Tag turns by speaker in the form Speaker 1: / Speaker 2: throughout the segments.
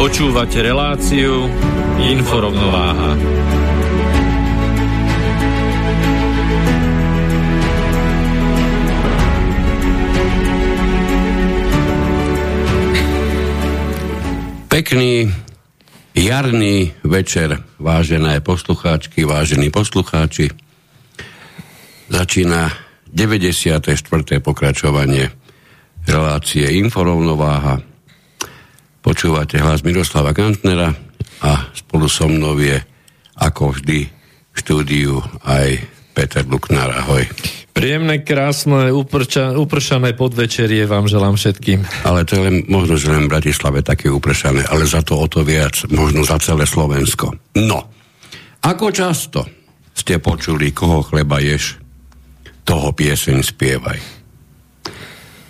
Speaker 1: Počúvate reláciu Inforovnováha.
Speaker 2: Pekný jarný večer, vážené poslucháčky, vážení poslucháči. Začína 94. pokračovanie relácie Inforovnováha Počúvate hlas Miroslava Kantnera a spolu so mnou je ako vždy v štúdiu aj Peter Luknár. Ahoj.
Speaker 1: Príjemné, krásne, uprča, upršané podvečerie vám želám všetkým.
Speaker 2: Ale to je len, možno, že len v Bratislave také upršané, ale za to o to viac, možno za celé Slovensko. No, ako často ste počuli, koho chleba ješ, toho pieseň spievaj.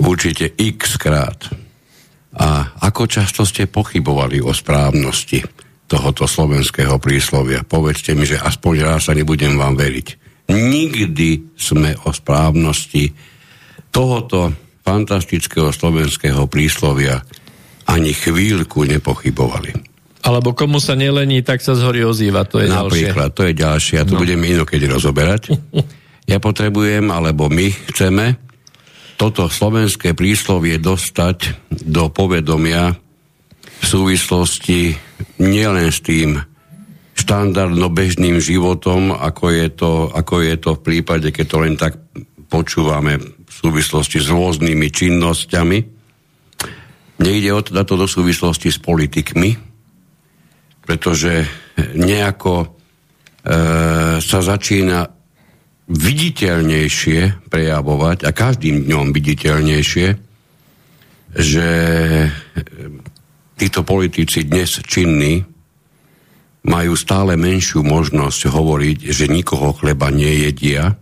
Speaker 2: Určite x krát a ako často ste pochybovali o správnosti tohoto slovenského príslovia? Povedzte mi, že aspoň raz sa nebudem vám veriť. Nikdy sme o správnosti tohoto fantastického slovenského príslovia ani chvíľku nepochybovali.
Speaker 1: Alebo komu sa nelení, tak sa zhorí ozýva, to je
Speaker 2: Napríklad,
Speaker 1: ďalšie.
Speaker 2: to je ďalšie, a to no. budeme inokedy rozoberať. ja potrebujem, alebo my chceme, toto slovenské príslovie dostať do povedomia v súvislosti nielen s tým štandardno bežným životom, ako je, to, ako je to v prípade, keď to len tak počúvame v súvislosti s rôznymi činnosťami. Nejde o to dať to do súvislosti s politikmi, pretože nejako e, sa začína viditeľnejšie prejavovať a každým dňom viditeľnejšie, že títo politici dnes činní majú stále menšiu možnosť hovoriť, že nikoho chleba nejedia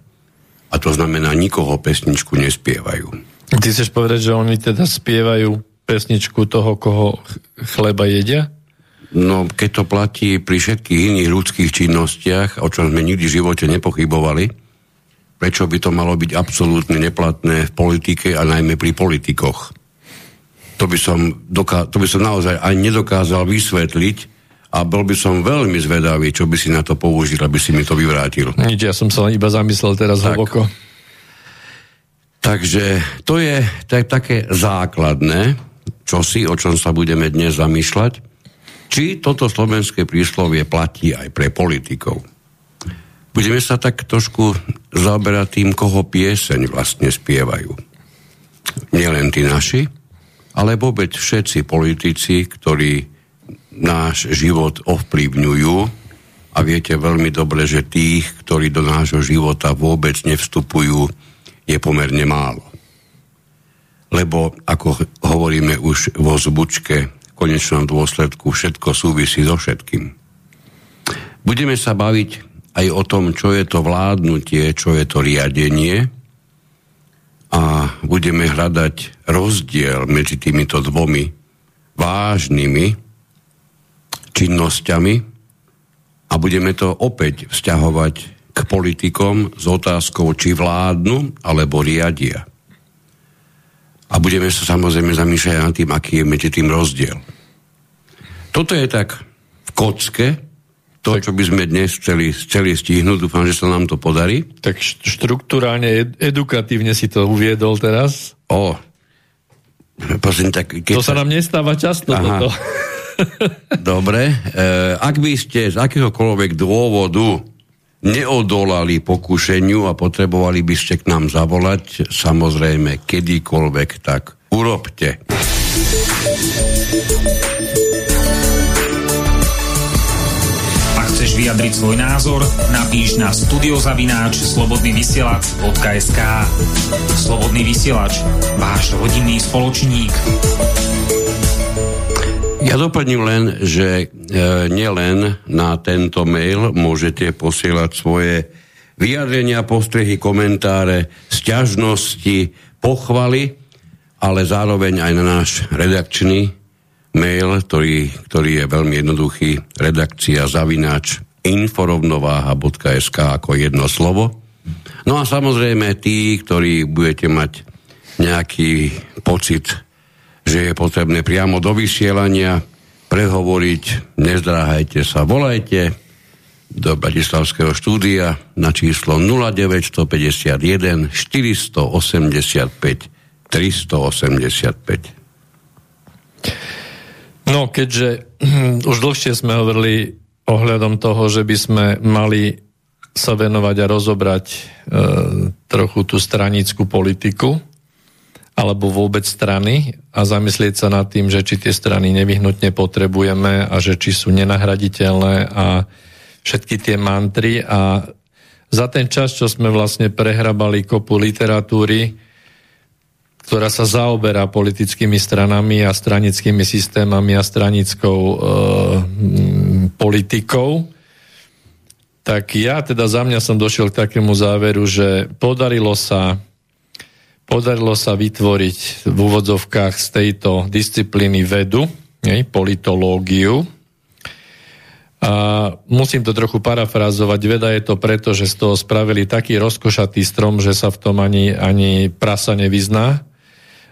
Speaker 2: a to znamená, nikoho pesničku nespievajú.
Speaker 1: Ty chceš povedať, že oni teda spievajú pesničku toho, koho chleba jedia?
Speaker 2: No, keď to platí pri všetkých iných ľudských činnostiach, o čom sme nikdy v živote nepochybovali, prečo by to malo byť absolútne neplatné v politike a najmä pri politikoch. To by som, doká- to by som naozaj ani nedokázal vysvetliť a bol by som veľmi zvedavý, čo by si na to použil, aby si mi to vyvrátil.
Speaker 1: Nič, ja som sa iba zamyslel teraz tak. hlboko.
Speaker 2: Takže to je tak, také základné, čo si, o čom sa budeme dnes zamýšľať, či toto slovenské príslovie platí aj pre politikov. Budeme sa tak trošku zaoberať tým, koho pieseň vlastne spievajú. Nielen tí naši, ale vôbec všetci politici, ktorí náš život ovplyvňujú a viete veľmi dobre, že tých, ktorí do nášho života vôbec nevstupujú, je pomerne málo. Lebo, ako hovoríme už vo zbučke, v konečnom dôsledku všetko súvisí so všetkým. Budeme sa baviť aj o tom, čo je to vládnutie, čo je to riadenie a budeme hľadať rozdiel medzi týmito dvomi vážnymi činnosťami a budeme to opäť vzťahovať k politikom s otázkou, či vládnu alebo riadia. A budeme sa samozrejme zamýšľať nad tým, aký je medzi tým rozdiel. Toto je tak v kocke, to, čo by sme dnes chceli, chceli stihnúť. Dúfam, že sa nám to podarí.
Speaker 1: Tak štruktúrálne, ed- edukatívne si to uviedol teraz.
Speaker 2: O, prosím, tak...
Speaker 1: Keď to sa nám nestáva často, Aha. toto.
Speaker 2: Dobre. E, ak by ste z akéhokoľvek dôvodu neodolali pokušeniu a potrebovali by ste k nám zavolať, samozrejme, kedykoľvek, tak urobte.
Speaker 3: Chceš vyjadriť svoj názor, napíš na studiozavináč slobodnyvysielac.sk Slobodný vysielač, váš rodinný spoločník.
Speaker 2: Ja doplním len, že e, nielen na tento mail môžete posielať svoje vyjadrenia, postrehy, komentáre, sťažnosti, pochvaly, ale zároveň aj na náš redakčný mail, ktorý, ktorý je veľmi jednoduchý, redakcia zavináč inforovnováha.sk ako jedno slovo. No a samozrejme tí, ktorí budete mať nejaký pocit, že je potrebné priamo do vysielania prehovoriť, nezdráhajte sa, volajte do Bratislavského štúdia na číslo 0951 485 385.
Speaker 1: No, keďže už dlhšie sme hovorili ohľadom toho, že by sme mali sa venovať a rozobrať e, trochu tú stranickú politiku alebo vôbec strany a zamyslieť sa nad tým, že či tie strany nevyhnutne potrebujeme a že či sú nenahraditeľné a všetky tie mantry. A za ten čas, čo sme vlastne prehrabali kopu literatúry, ktorá sa zaoberá politickými stranami a stranickými systémami a stranickou e, politikou, tak ja teda za mňa som došiel k takému záveru, že podarilo sa podarilo sa vytvoriť v úvodzovkách z tejto disciplíny vedu, nej, politológiu. A musím to trochu parafrazovať. Veda je to preto, že z toho spravili taký rozkošatý strom, že sa v tom ani, ani prasa nevyzná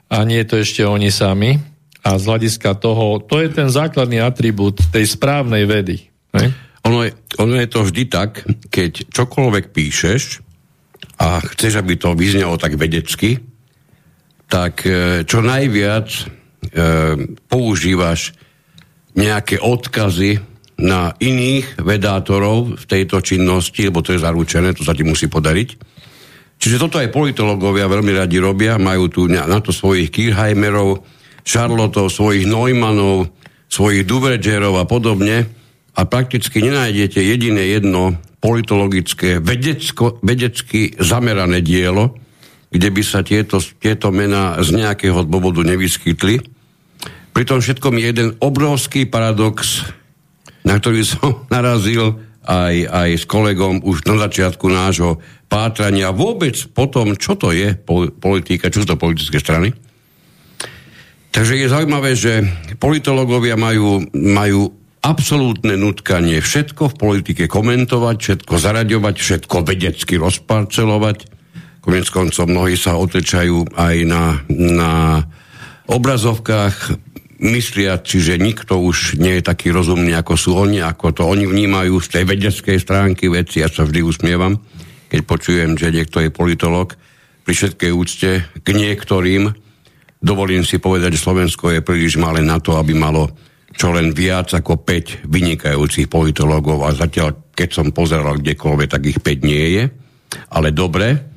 Speaker 1: a nie je to ešte oni sami. A z hľadiska toho, to je ten základný atribút tej správnej vedy.
Speaker 2: Ono je, ono je to vždy tak, keď čokoľvek píšeš a chceš, aby to vyznelo tak vedecky, tak e, čo najviac e, používaš nejaké odkazy na iných vedátorov v tejto činnosti, lebo to je zaručené, to sa ti musí podariť Čiže toto aj politológovia veľmi radi robia, majú tu na to svojich Kirchheimerov, Charlotov, svojich Neumannov, svojich Duvredgerov a podobne a prakticky nenájdete jediné jedno politologické, vedecko, vedecky zamerané dielo, kde by sa tieto, tieto mená z nejakého dôvodu nevyskytli. Pri tom všetkom je jeden obrovský paradox, na ktorý som narazil aj, aj s kolegom už na začiatku nášho pátrania vôbec po tom, čo to je politika, čo sú to politické strany. Takže je zaujímavé, že politológovia majú, majú absolútne nutkanie všetko v politike komentovať, všetko zaraďovať, všetko vedecky rozparcelovať. Konec koncov mnohí sa otečajú aj na, na obrazovkách myslia si, že nikto už nie je taký rozumný, ako sú oni, ako to oni vnímajú z tej vedeckej stránky veci. Ja sa vždy usmievam, keď počujem, že niekto je politolog. Pri všetkej úcte k niektorým dovolím si povedať, že Slovensko je príliš malé na to, aby malo čo len viac ako 5 vynikajúcich politologov a zatiaľ, keď som pozeral kdekoľvek, tak ich 5 nie je. Ale dobre,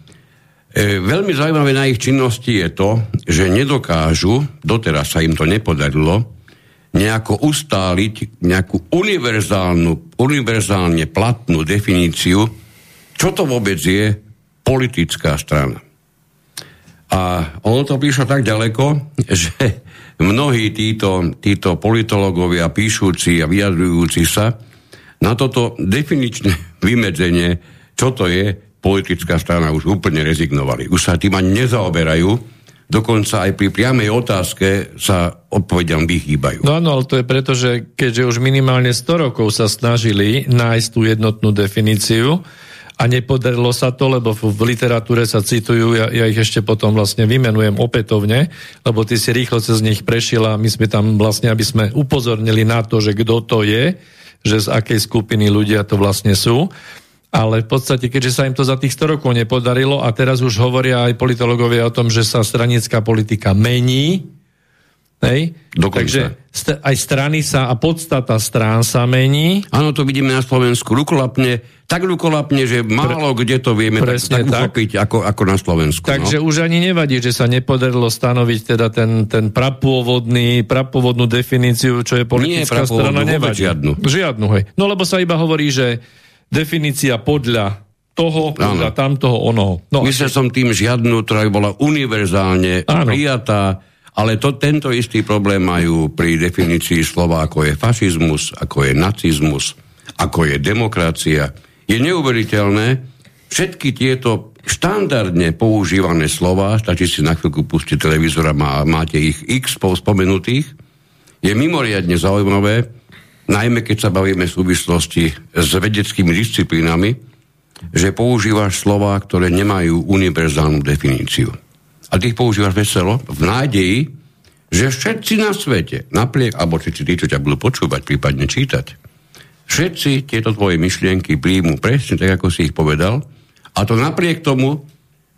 Speaker 2: veľmi zaujímavé na ich činnosti je to, že nedokážu, doteraz sa im to nepodarilo, nejako ustáliť nejakú univerzálnu, univerzálne platnú definíciu, čo to vôbec je politická strana. A ono to píše tak ďaleko, že mnohí títo, títo politológovia píšuci a vyjadrujúci sa na toto definičné vymedzenie, čo to je, politická strana už úplne rezignovali. Už sa tým ani nezaoberajú, dokonca aj pri priamej otázke sa odpovediam vychýbajú.
Speaker 1: No áno, ale to je preto, že keďže už minimálne 100 rokov sa snažili nájsť tú jednotnú definíciu a nepodarilo sa to, lebo v literatúre sa citujú, ja, ja ich ešte potom vlastne vymenujem opätovne, lebo ty si rýchlo cez nich prešiel a my sme tam vlastne, aby sme upozornili na to, že kto to je, že z akej skupiny ľudia to vlastne sú ale v podstate, keďže sa im to za tých 100 rokov nepodarilo a teraz už hovoria aj politológovia o tom, že sa stranická politika mení, Hej?
Speaker 2: Dokonca.
Speaker 1: Takže st- aj strany sa a podstata strán sa mení.
Speaker 2: Áno, to vidíme na Slovensku rukolapne, tak rukolapne, že málo Pre, kde to vieme tak, tak uchopiť ako, ako na Slovensku.
Speaker 1: Takže
Speaker 2: no?
Speaker 1: už ani nevadí, že sa nepodarilo stanoviť teda ten, ten prapôvodný, prapôvodnú definíciu, čo je politická
Speaker 2: Nie,
Speaker 1: strana, nevadí.
Speaker 2: Žiadnu.
Speaker 1: Žiadnu, hej. No lebo sa iba hovorí, že definícia podľa toho, podľa tamtoho, onoho. No,
Speaker 2: Myslel som tým žiadnu, ktorá by bola univerzálne Áno. prijatá, ale to, tento istý problém majú pri definícii slova, ako je fašizmus, ako je nacizmus, ako je demokracia. Je neuveriteľné, všetky tieto štandardne používané slova, stačí si na chvíľku pustiť televízor a má, máte ich x spomenutých, je mimoriadne zaujímavé, najmä keď sa bavíme v súvislosti s vedeckými disciplínami, že používaš slova, ktoré nemajú univerzálnu definíciu. A ty ich používaš veselo v nádeji, že všetci na svete, napriek, alebo všetci tí, čo ťa budú počúvať, prípadne čítať, všetci tieto tvoje myšlienky príjmu presne tak, ako si ich povedal, a to napriek tomu,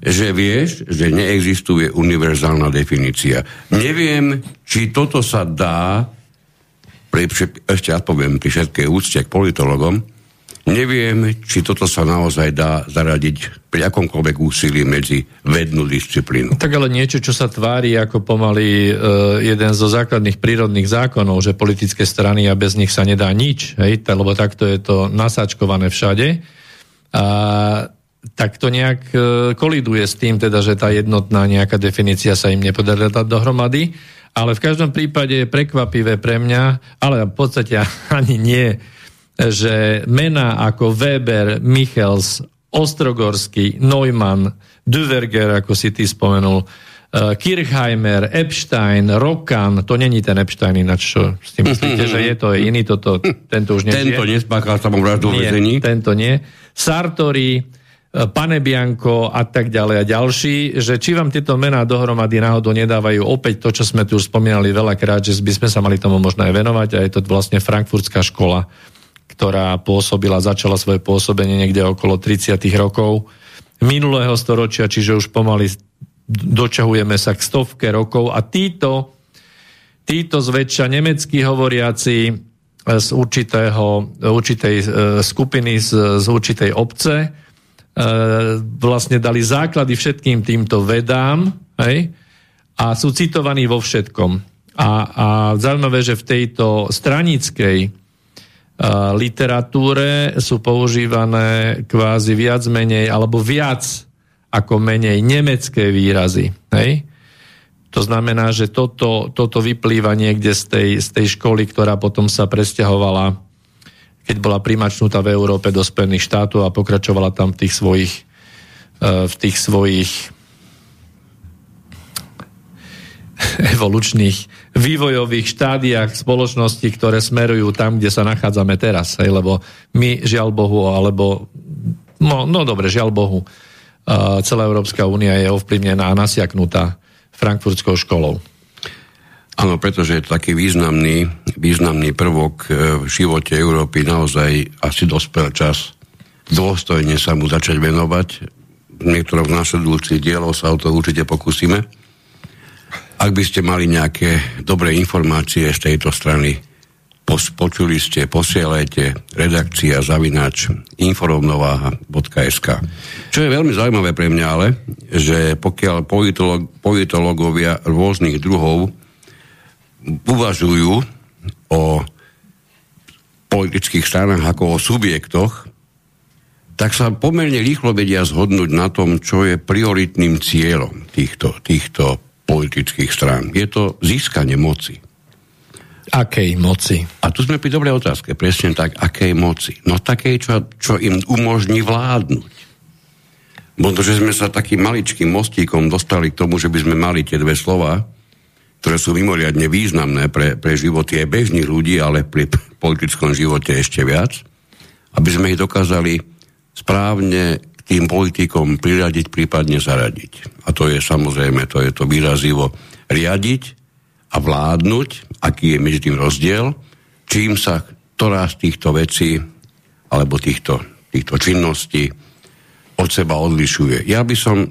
Speaker 2: že vieš, že neexistuje univerzálna definícia. Neviem, či toto sa dá, pri, ešte ja poviem, pri všetkej úcte k politologom, Neviem, či toto sa naozaj dá zaradiť pri akomkoľvek úsilí medzi vednú disciplínu.
Speaker 1: Tak ale niečo, čo sa tvári ako pomaly e, jeden zo základných prírodných zákonov, že politické strany a bez nich sa nedá nič, hej, lebo takto je to nasáčkované všade. A tak to nejak e, koliduje s tým, teda, že tá jednotná nejaká definícia sa im nepodarila dať dohromady. Ale v každom prípade je prekvapivé pre mňa, ale v podstate ani nie, že mená ako Weber, Michels, Ostrogorský, Neumann, Duverger, ako si ty spomenul, uh, Kirchheimer, Epstein, Rokan, to není ten Epstein ináč, čo s tým myslíte, že je to je iný, toto, tento už nežije.
Speaker 2: Tento nespáchal samovraždu
Speaker 1: v
Speaker 2: väzení.
Speaker 1: tento nie. Sartori, Pane Bianco a tak ďalej a ďalší, že či vám tieto mená dohromady náhodou nedávajú opäť to, čo sme tu už spomínali veľakrát, že by sme sa mali tomu možno aj venovať a je to vlastne frankfurtská škola ktorá pôsobila, začala svoje pôsobenie niekde okolo 30. rokov minulého storočia, čiže už pomaly dočahujeme sa k stovke rokov a títo, títo zväčša nemeckí hovoriaci z určitého, určitej e, skupiny, z, z určitej obce e, vlastne dali základy všetkým týmto vedám hej, a sú citovaní vo všetkom. A, a zaujímavé, že v tejto stranickej literatúre sú používané kvázi viac menej, alebo viac ako menej nemecké výrazy. Hej? To znamená, že toto, toto vyplýva niekde z tej, z tej školy, ktorá potom sa presťahovala, keď bola primačnutá v Európe do Spojených štátov a pokračovala tam v tých svojich, e, v tých svojich evolučných vývojových štádiách spoločnosti, ktoré smerujú tam, kde sa nachádzame teraz. Hej, lebo my, žiaľ Bohu, alebo no, no dobre, žiaľ Bohu, uh, celá Európska únia je ovplyvnená a nasiaknutá frankfurtskou školou.
Speaker 2: Áno, pretože je to taký významný, významný prvok e, v živote Európy. Naozaj asi dospel čas dôstojne sa mu začať venovať. V niektorom z následujúcich dielov sa o to určite pokúsime. Ak by ste mali nejaké dobré informácie z tejto strany, počuli ste, posielajte redakcia zavináč inforovnováha.sk Čo je veľmi zaujímavé pre mňa ale, že pokiaľ politolog, politologovia rôznych druhov uvažujú o politických stranách ako o subjektoch, tak sa pomerne rýchlo vedia zhodnúť na tom, čo je prioritným cieľom týchto, týchto politických strán. Je to získanie moci.
Speaker 1: Akej moci?
Speaker 2: A tu sme pri dobrej otázke, presne tak, akej moci. No takej, čo, čo im umožní vládnuť. Možno, že sme sa takým maličkým mostíkom dostali k tomu, že by sme mali tie dve slova, ktoré sú mimoriadne významné pre, pre životy aj bežných ľudí, ale pri politickom živote ešte viac, aby sme ich dokázali správne tým politikom priradiť, prípadne zaradiť. A to je samozrejme, to je to výrazivo riadiť a vládnuť, aký je medzi tým rozdiel, čím sa ktorá z týchto vecí alebo týchto, týchto činností od seba odlišuje. Ja by som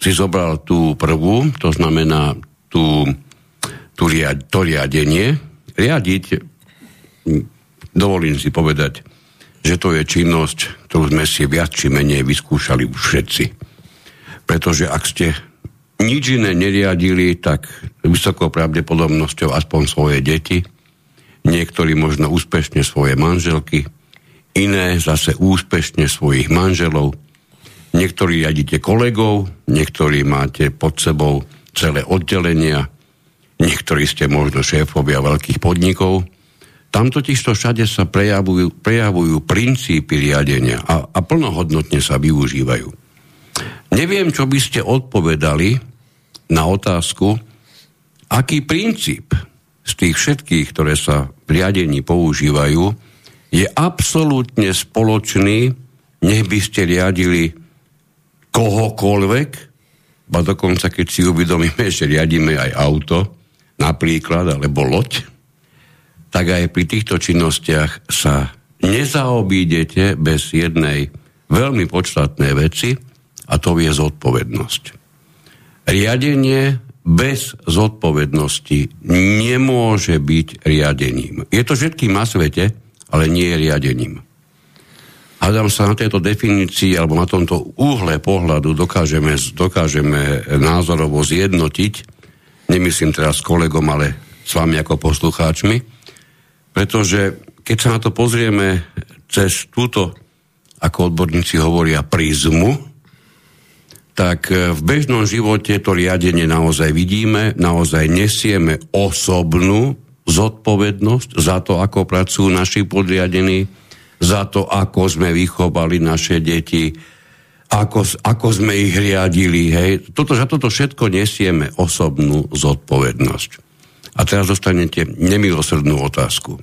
Speaker 2: si zobral tú prvú, to znamená tú, tú to riadenie. Riadiť, dovolím si povedať, že to je činnosť, ktorú sme si viac či menej vyskúšali už všetci. Pretože ak ste nič iné neriadili, tak vysokou pravdepodobnosťou aspoň svoje deti, niektorí možno úspešne svoje manželky, iné zase úspešne svojich manželov, niektorí riadite kolegov, niektorí máte pod sebou celé oddelenia, niektorí ste možno šéfovia veľkých podnikov, tam totiž to všade sa prejavujú, prejavujú princípy riadenia a, a plnohodnotne sa využívajú. Neviem, čo by ste odpovedali na otázku, aký princíp z tých všetkých, ktoré sa v riadení používajú, je absolútne spoločný, nech by ste riadili kohokoľvek, a dokonca keď si uvedomíme, že riadíme aj auto, napríklad, alebo loď, tak aj pri týchto činnostiach sa nezaobídete bez jednej veľmi podstatnej veci a to je zodpovednosť. Riadenie bez zodpovednosti nemôže byť riadením. Je to všetkým na svete, ale nie je riadením. Hádam sa na tejto definícii alebo na tomto úhle pohľadu dokážeme, dokážeme názorovo zjednotiť, nemyslím teraz s kolegom, ale s vami ako poslucháčmi, pretože keď sa na to pozrieme cez túto, ako odborníci hovoria, prízmu, tak e, v bežnom živote to riadenie naozaj vidíme, naozaj nesieme osobnú zodpovednosť za to, ako pracujú naši podriadení, za to, ako sme vychovali naše deti, ako, ako sme ich riadili. Hej. Toto, za toto všetko nesieme osobnú zodpovednosť. A teraz dostanete nemilosrdnú otázku.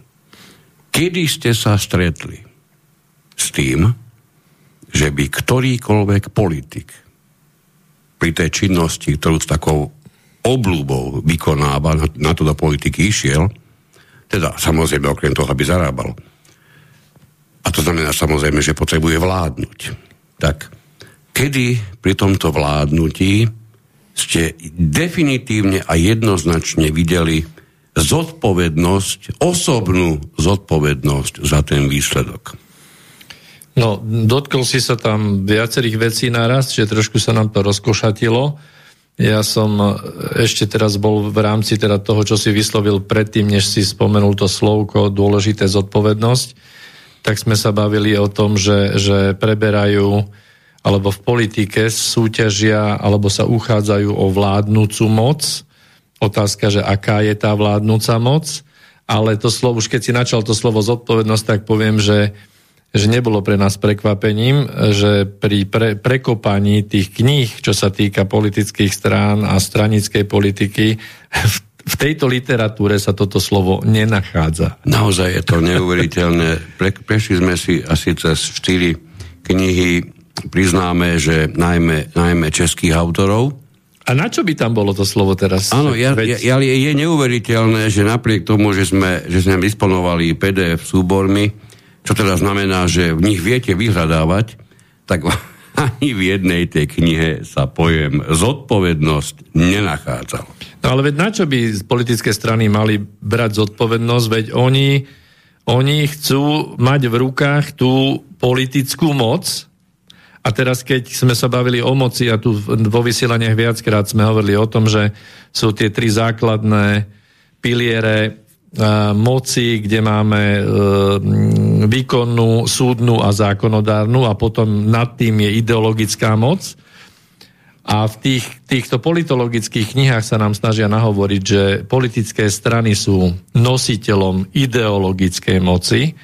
Speaker 2: Kedy ste sa stretli s tým, že by ktorýkoľvek politik pri tej činnosti, ktorú s takou oblúbou vykonáva, na to do politiky išiel, teda samozrejme okrem toho, aby zarábal. A to znamená samozrejme, že potrebuje vládnuť. Tak kedy pri tomto vládnutí ste definitívne a jednoznačne videli zodpovednosť, osobnú zodpovednosť za ten výsledok.
Speaker 1: No, dotkol si sa tam viacerých vecí naraz, že trošku sa nám to rozkošatilo. Ja som ešte teraz bol v rámci teda toho, čo si vyslovil predtým, než si spomenul to slovko dôležité zodpovednosť, tak sme sa bavili o tom, že, že preberajú alebo v politike súťažia alebo sa uchádzajú o vládnúcu moc. Otázka, že aká je tá vládnúca moc. Ale to slovo, už keď si načal to slovo zodpovednosť, tak poviem, že, že nebolo pre nás prekvapením, že pri pre, prekopaní tých kníh, čo sa týka politických strán a stranickej politiky, v, v tejto literatúre sa toto slovo nenachádza.
Speaker 2: Naozaj je to neuveriteľné. Pre, prešli sme si asi cez 4 knihy priznáme, že najmä, najmä českých autorov.
Speaker 1: A na čo by tam bolo to slovo teraz?
Speaker 2: Áno, ja, ja, ja, je neuveriteľné, že napriek tomu, že sme, že sme disponovali PDF súbormi, čo teda znamená, že v nich viete vyhľadávať, tak ani v jednej tej knihe sa pojem zodpovednosť nenachádzal.
Speaker 1: No ale veď na čo by politické strany mali brať zodpovednosť, veď oni, oni chcú mať v rukách tú politickú moc, a teraz, keď sme sa bavili o moci a tu vo vysielaniach viackrát sme hovorili o tom, že sú tie tri základné piliere moci, kde máme e, výkonnú, súdnu a zákonodárnu a potom nad tým je ideologická moc. A v tých, týchto politologických knihách sa nám snažia nahovoriť, že politické strany sú nositeľom ideologickej moci,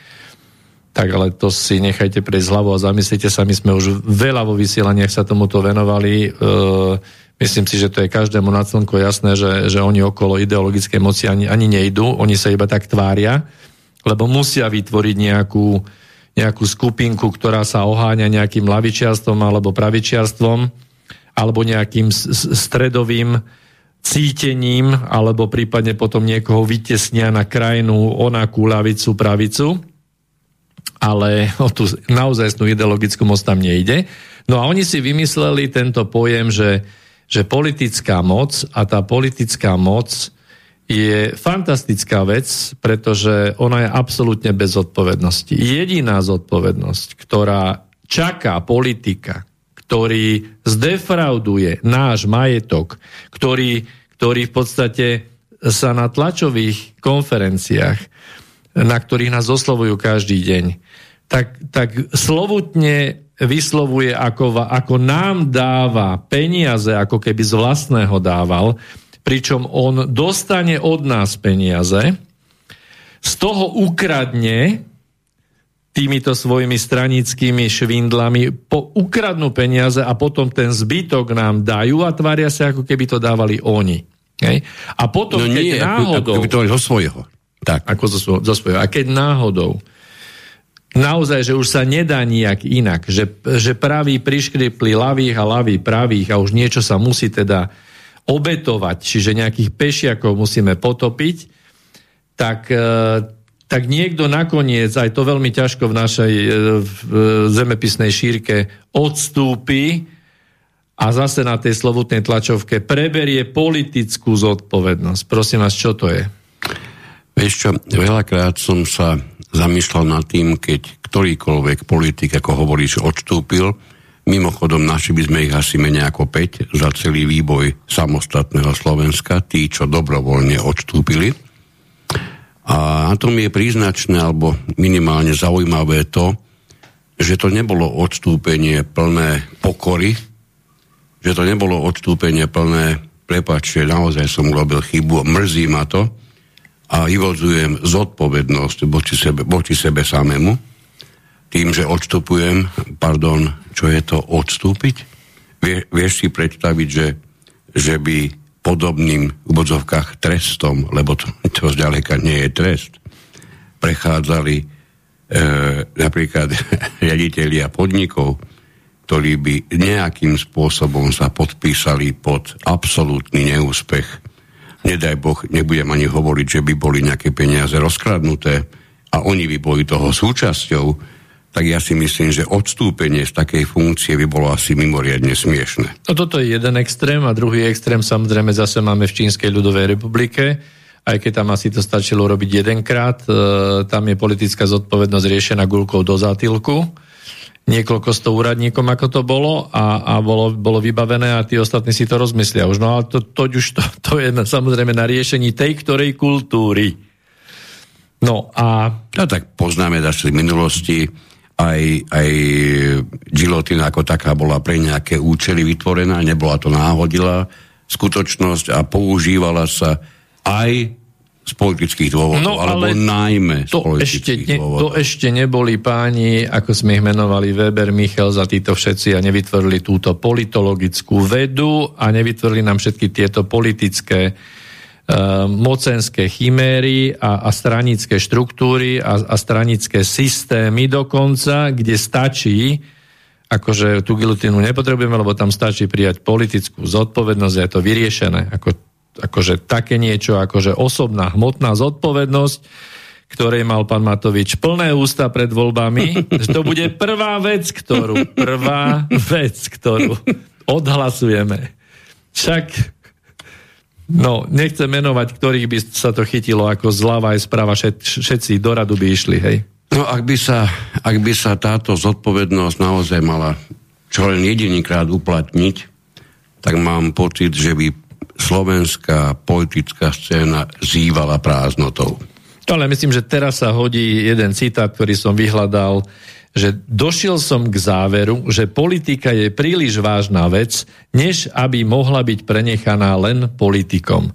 Speaker 1: tak ale to si nechajte prejsť hlavu a zamyslite sa, my sme už veľa vo vysielaniach sa tomuto venovali. E, myslím si, že to je každému na slnko jasné, že, že oni okolo ideologické moci ani, ani nejdú, oni sa iba tak tvária, lebo musia vytvoriť nejakú, nejakú skupinku, ktorá sa oháňa nejakým lavičiarstvom alebo pravičiarstvom alebo nejakým stredovým cítením, alebo prípadne potom niekoho vytesnia na krajinu onakú lavicu, pravicu ale o tú naozajstnú ideologickú moc tam nejde. No a oni si vymysleli tento pojem, že, že politická moc a tá politická moc je fantastická vec, pretože ona je absolútne bez zodpovednosti. Jediná zodpovednosť, ktorá čaká politika, ktorý zdefrauduje náš majetok, ktorý, ktorý v podstate sa na tlačových konferenciách, na ktorých nás oslovujú každý deň, tak, tak slovutne vyslovuje, ako, ako nám dáva peniaze, ako keby z vlastného dával, pričom on dostane od nás peniaze, z toho ukradne týmito svojimi stranickými švindlami, po, ukradnú peniaze a potom ten zbytok nám dajú a tvária sa, ako keby to dávali oni. Hej? A potom, no keď nie, náhodou...
Speaker 2: Ako, ako to zo svojho.
Speaker 1: Tak. Ako zo, zo svojho. A keď náhodou naozaj, že už sa nedá nijak inak, že, že praví priškripli ľavých a ľavý pravých a už niečo sa musí teda obetovať, čiže nejakých pešiakov musíme potopiť, tak, e, tak niekto nakoniec, aj to veľmi ťažko v našej e, v zemepisnej šírke, odstúpi a zase na tej slovutnej tlačovke preberie politickú zodpovednosť. Prosím vás, čo to je?
Speaker 2: Vieš čo, veľakrát som sa zamýšľal nad tým, keď ktorýkoľvek politik, ako hovoríš, odstúpil, Mimochodom, naši by sme ich asi menej ako 5 za celý výboj samostatného Slovenska, tí, čo dobrovoľne odstúpili. A na tom je príznačné, alebo minimálne zaujímavé to, že to nebolo odstúpenie plné pokory, že to nebolo odstúpenie plné, prepačte, naozaj som urobil chybu, mrzí ma to a vyvodzujem zodpovednosť voči sebe, voči sebe samému tým, že odstupujem, pardon, čo je to odstúpiť? Vie, vieš si predstaviť, že, že by podobným v úvodzovkách trestom, lebo to, to zďaleka nie je trest, prechádzali e, napríklad riaditeľia podnikov, ktorí by nejakým spôsobom sa podpísali pod absolútny neúspech. Nedaj Boh, nebudem ani hovoriť, že by boli nejaké peniaze rozkradnuté a oni by boli toho súčasťou, tak ja si myslím, že odstúpenie z takej funkcie by bolo asi mimoriadne smiešne.
Speaker 1: No toto je jeden extrém a druhý extrém samozrejme zase máme v Čínskej ľudovej republike, aj keď tam asi to stačilo robiť jedenkrát, e, tam je politická zodpovednosť riešená gulkou do zátilku, niekoľko sto úradníkom, ako to bolo a, a bolo, bolo vybavené a tí ostatní si to rozmyslia už. No ale to, to už to, to je na, samozrejme na riešení tej ktorej kultúry. No a...
Speaker 2: No tak poznáme z minulosti aj, aj gilotina ako taká bola pre nejaké účely vytvorená, nebola to náhodila skutočnosť a používala sa aj z politických dôvodov, no, alebo najmä z
Speaker 1: to ešte,
Speaker 2: dôvodov.
Speaker 1: To ešte neboli páni, ako sme ich menovali, Weber, Michal, za títo všetci a nevytvorili túto politologickú vedu a nevytvorili nám všetky tieto politické Ehm, mocenské chiméry a, a stranické štruktúry a, a stranické systémy dokonca, kde stačí, akože tú gilotínu nepotrebujeme, lebo tam stačí prijať politickú zodpovednosť a je to vyriešené. Ako, akože také niečo, akože osobná hmotná zodpovednosť, ktorej mal pán Matovič plné ústa pred voľbami, že to bude prvá vec, ktorú, prvá vec, ktorú odhlasujeme. Však No, nechcem menovať, ktorých by sa to chytilo ako zľava aj správa, všet, všetci do radu by išli, hej?
Speaker 2: No, ak by, sa, ak by sa táto zodpovednosť naozaj mala čo len jedinýkrát uplatniť, tak mám pocit, že by slovenská politická scéna zývala prázdnotou.
Speaker 1: Ale myslím, že teraz sa hodí jeden citát, ktorý som vyhľadal že došiel som k záveru, že politika je príliš vážna vec, než aby mohla byť prenechaná len politikom.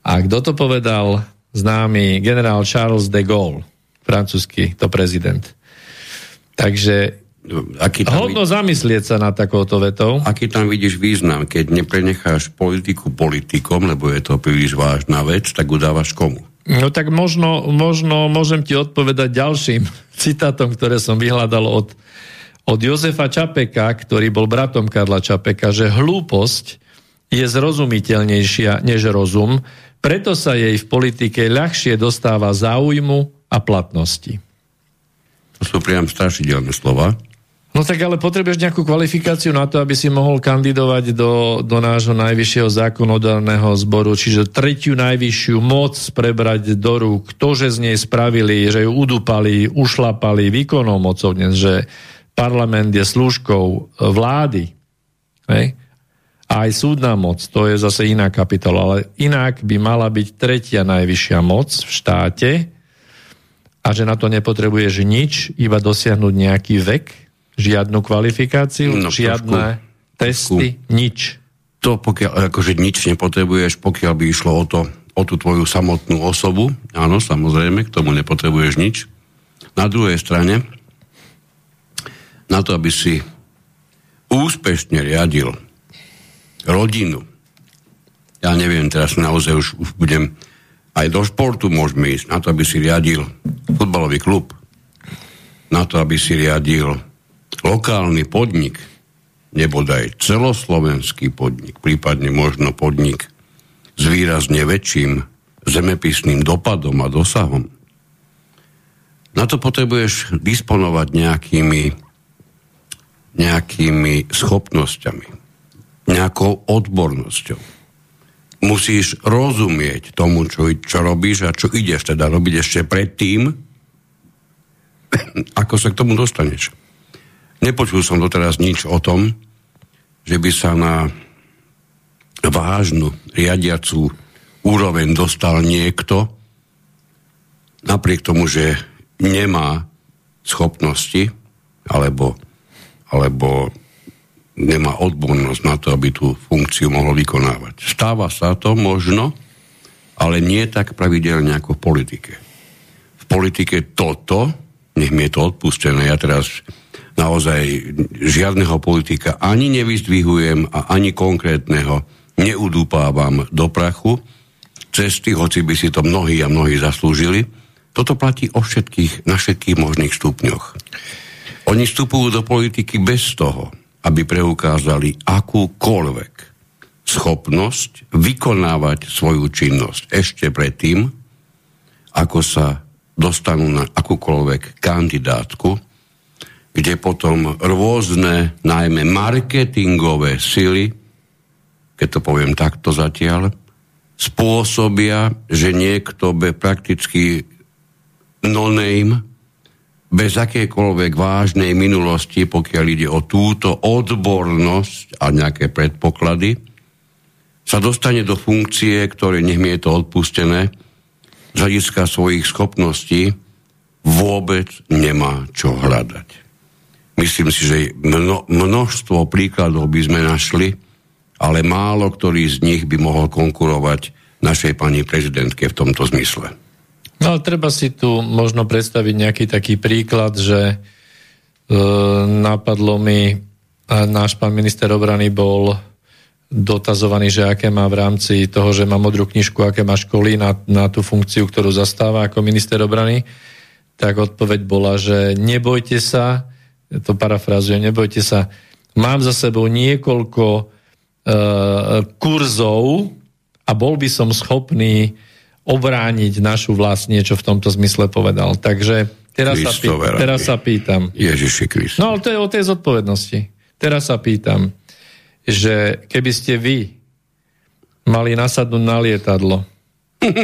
Speaker 1: A kto to povedal? Známy generál Charles de Gaulle, francúzsky to prezident. Takže Aký tam Hodno vid- zamyslieť sa na takouto vetou.
Speaker 2: Aký tam vidíš význam, keď neprenecháš politiku politikom, lebo je to príliš vážna vec, tak udávaš komu?
Speaker 1: No tak možno, možno môžem ti odpovedať ďalším citátom, ktoré som vyhľadal od, od Jozefa Čapeka, ktorý bol bratom Karla Čapeka, že hlúposť je zrozumiteľnejšia než rozum, preto sa jej v politike ľahšie dostáva záujmu a platnosti.
Speaker 2: To sú priam strašidelné slova.
Speaker 1: No tak ale potrebuješ nejakú kvalifikáciu na to, aby si mohol kandidovať do, do nášho najvyššieho zákonodárneho zboru, čiže tretiu najvyššiu moc prebrať do rúk. To, že z nej spravili, že ju udupali, ušlapali výkonnou mocou dnes, že parlament je slúžkou vlády. Hej? A aj súdna moc, to je zase iná kapitola, ale inak by mala byť tretia najvyššia moc v štáte a že na to nepotrebuješ nič, iba dosiahnuť nejaký vek, Žiadnu kvalifikáciu, no, žiadne trošku, testy, trošku. nič.
Speaker 2: To pokiaľ, akože nič nepotrebuješ, pokiaľ by išlo o to, o tú tvoju samotnú osobu, áno, samozrejme, k tomu nepotrebuješ nič. Na druhej strane, na to, aby si úspešne riadil rodinu, ja neviem, teraz naozaj už, už budem, aj do športu môžeme ísť, na to, aby si riadil futbalový klub, na to, aby si riadil lokálny podnik, nebodaj celoslovenský podnik, prípadne možno podnik s výrazne väčším zemepisným dopadom a dosahom, na to potrebuješ disponovať nejakými, nejakými schopnosťami, nejakou odbornosťou. Musíš rozumieť tomu, čo, čo robíš a čo ideš teda robiť ešte predtým, ako sa k tomu dostaneš. Nepočul som doteraz nič o tom, že by sa na vážnu riadiacu úroveň dostal niekto, napriek tomu, že nemá schopnosti alebo, alebo nemá odbornosť na to, aby tú funkciu mohol vykonávať. Stáva sa to možno, ale nie tak pravidelne ako v politike. V politike toto, nech mi je to odpustené, ja teraz naozaj žiadneho politika ani nevyzdvihujem a ani konkrétneho neudúpávam do prachu. Cesty, hoci by si to mnohí a mnohí zaslúžili, toto platí o všetkých, na všetkých možných stupňoch. Oni vstupujú do politiky bez toho, aby preukázali akúkoľvek schopnosť vykonávať svoju činnosť ešte predtým, ako sa dostanú na akúkoľvek kandidátku, kde potom rôzne, najmä marketingové sily, keď to poviem takto zatiaľ, spôsobia, že niekto be prakticky no-name, bez akékoľvek vážnej minulosti, pokiaľ ide o túto odbornosť a nejaké predpoklady, sa dostane do funkcie, ktoré, nech mi je to odpustené, z hľadiska svojich schopností vôbec nemá čo hľadať. Myslím si, že mno, množstvo príkladov by sme našli, ale málo ktorý z nich by mohol konkurovať našej pani prezidentke v tomto zmysle.
Speaker 1: No ale treba si tu možno predstaviť nejaký taký príklad, že e, napadlo mi, a náš pán minister obrany bol dotazovaný, že aké má v rámci toho, že má modrú knižku, aké má školy na, na tú funkciu, ktorú zastáva ako minister obrany, tak odpoveď bola, že nebojte sa, to parafrazujem, nebojte sa, mám za sebou niekoľko uh, kurzov a bol by som schopný obrániť našu vlast, niečo v tomto zmysle povedal. Takže teraz, sa, pý, teraz sa pýtam.
Speaker 2: Ježiši Kristo.
Speaker 1: No ale to je o tej zodpovednosti. Teraz sa pýtam, že keby ste vy mali nasadnúť na lietadlo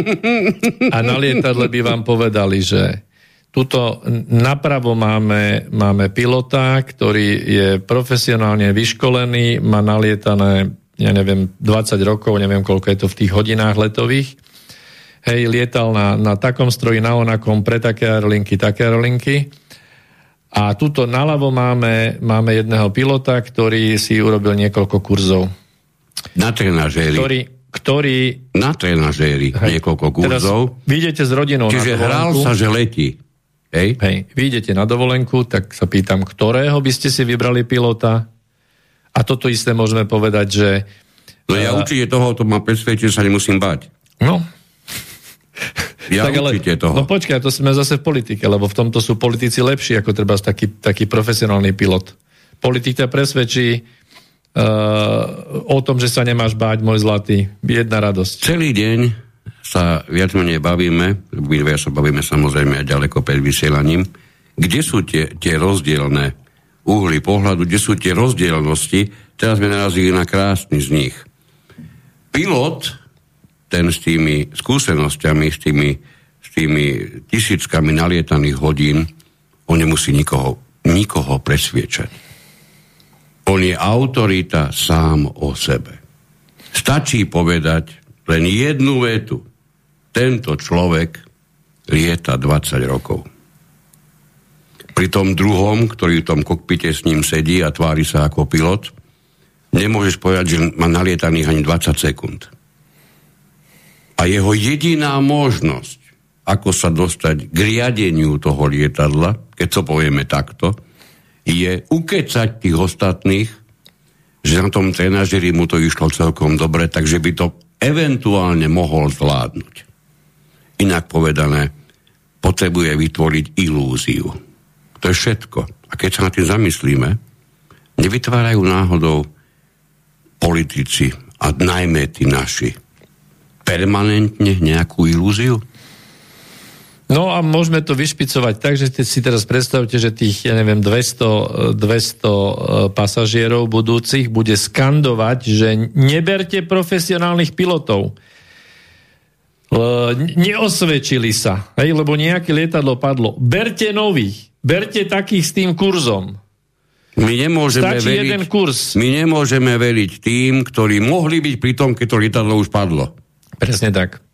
Speaker 1: a na lietadle by vám povedali, že Tuto napravo máme, máme pilota, ktorý je profesionálne vyškolený, má nalietané, ja neviem, 20 rokov, neviem koľko je to v tých hodinách letových. Hej, lietal na, na takom stroji, na onakom, pre také aerolinky, také aerolinky. A tuto naľavo máme, máme jedného pilota, ktorý si urobil niekoľko kurzov.
Speaker 2: Na trenažéri.
Speaker 1: Ktorý, ktorý...
Speaker 2: Na trenažéri niekoľko kurzov.
Speaker 1: Teraz vy idete s rodinou
Speaker 2: Čiže hral sa, že letí.
Speaker 1: Hej. Hej. Vy idete na dovolenku, tak sa pýtam, ktorého by ste si vybrali pilota? A toto isté môžeme povedať, že...
Speaker 2: No ja uh, určite toho, to ma presvedčiť, že sa nemusím bať.
Speaker 1: No.
Speaker 2: Ja tak určite ale, toho.
Speaker 1: No počkaj, to sme zase v politike, lebo v tomto sú politici lepší ako treba taký, taký profesionálny pilot. Politik ťa presvedčí uh, o tom, že sa nemáš báť, môj zlatý. Jedna radosť.
Speaker 2: Celý deň sa viac menej bavíme, my sa bavíme samozrejme aj ďaleko pred vysielaním, kde sú tie, tie rozdielne uhli pohľadu, kde sú tie rozdielnosti, teraz sme narazili na krásny z nich. Pilot, ten s tými skúsenosťami, s tými, s tými tisíckami nalietaných hodín, on nemusí nikoho, nikoho presviečať. On je autorita sám o sebe. Stačí povedať len jednu vetu. Tento človek lieta 20 rokov. Pri tom druhom, ktorý v tom kokpite s ním sedí a tvári sa ako pilot, nemôžeš povedať, že má nalietaných ani 20 sekúnd. A jeho jediná možnosť, ako sa dostať k riadeniu toho lietadla, keď to povieme takto, je ukecať tých ostatných, že na tom trenažeri mu to išlo celkom dobre, takže by to eventuálne mohol zvládnuť. Inak povedané, potrebuje vytvoriť ilúziu. To je všetko. A keď sa na tým zamyslíme, nevytvárajú náhodou politici a najmä tí naši permanentne nejakú ilúziu?
Speaker 1: No a môžeme to vyšpicovať tak, že si teraz predstavte, že tých, ja neviem, 200, 200 e, pasažierov budúcich bude skandovať, že neberte profesionálnych pilotov. Neosvedčili sa, hej, lebo nejaké lietadlo padlo. Berte nových, berte takých s tým kurzom.
Speaker 2: My nemôžeme,
Speaker 1: Stačí
Speaker 2: veriť,
Speaker 1: jeden kurz.
Speaker 2: my nemôžeme veriť tým, ktorí mohli byť pri tom, keď to lietadlo už padlo.
Speaker 1: Presne tak.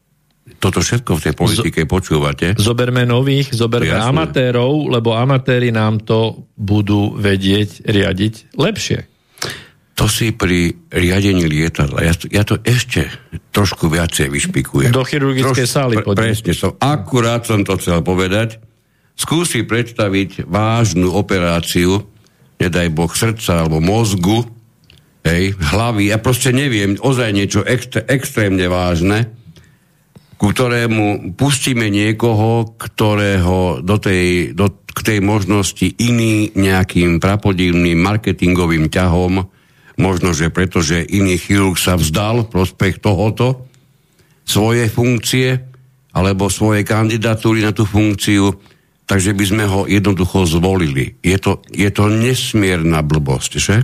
Speaker 2: Toto všetko v tej politike Z- počúvate.
Speaker 1: Zoberme nových, zoberme
Speaker 2: Jasne.
Speaker 1: amatérov, lebo amatéri nám to budú vedieť riadiť lepšie.
Speaker 2: To si pri riadení lietadla, ja to, ja to ešte trošku viacej vyšpikujem.
Speaker 1: Do chirurgickej sály poďme.
Speaker 2: Presne som, akurát som to chcel povedať. Skúsi predstaviť vážnu operáciu, nedaj Boh srdca alebo mozgu, hej, hlavy, ja proste neviem, ozaj niečo extré, extrémne vážne, ku ktorému pustíme niekoho, ktorého do tej, do, k tej možnosti iný nejakým prapodivným marketingovým ťahom, možno, že pretože iný chirurg sa vzdal prospech tohoto, svoje funkcie, alebo svoje kandidatúry na tú funkciu, takže by sme ho jednoducho zvolili. Je to, je to nesmierna blbosť, že?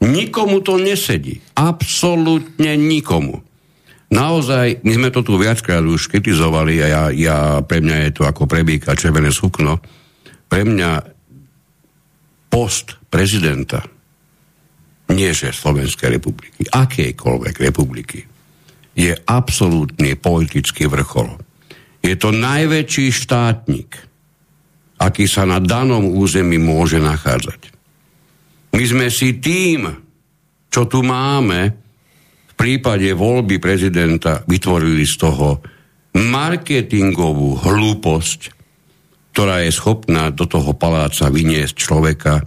Speaker 2: Nikomu to nesedí. Absolútne nikomu. Naozaj, my sme to tu viackrát už kritizovali a ja, ja, pre mňa je to ako prebíka červené sukno. Pre mňa post prezidenta, nie že Slovenskej republiky, akejkoľvek republiky, je absolútny politický vrchol. Je to najväčší štátnik, aký sa na danom území môže nachádzať. My sme si tým, čo tu máme, v prípade voľby prezidenta vytvorili z toho marketingovú hlúposť, ktorá je schopná do toho paláca vyniesť človeka,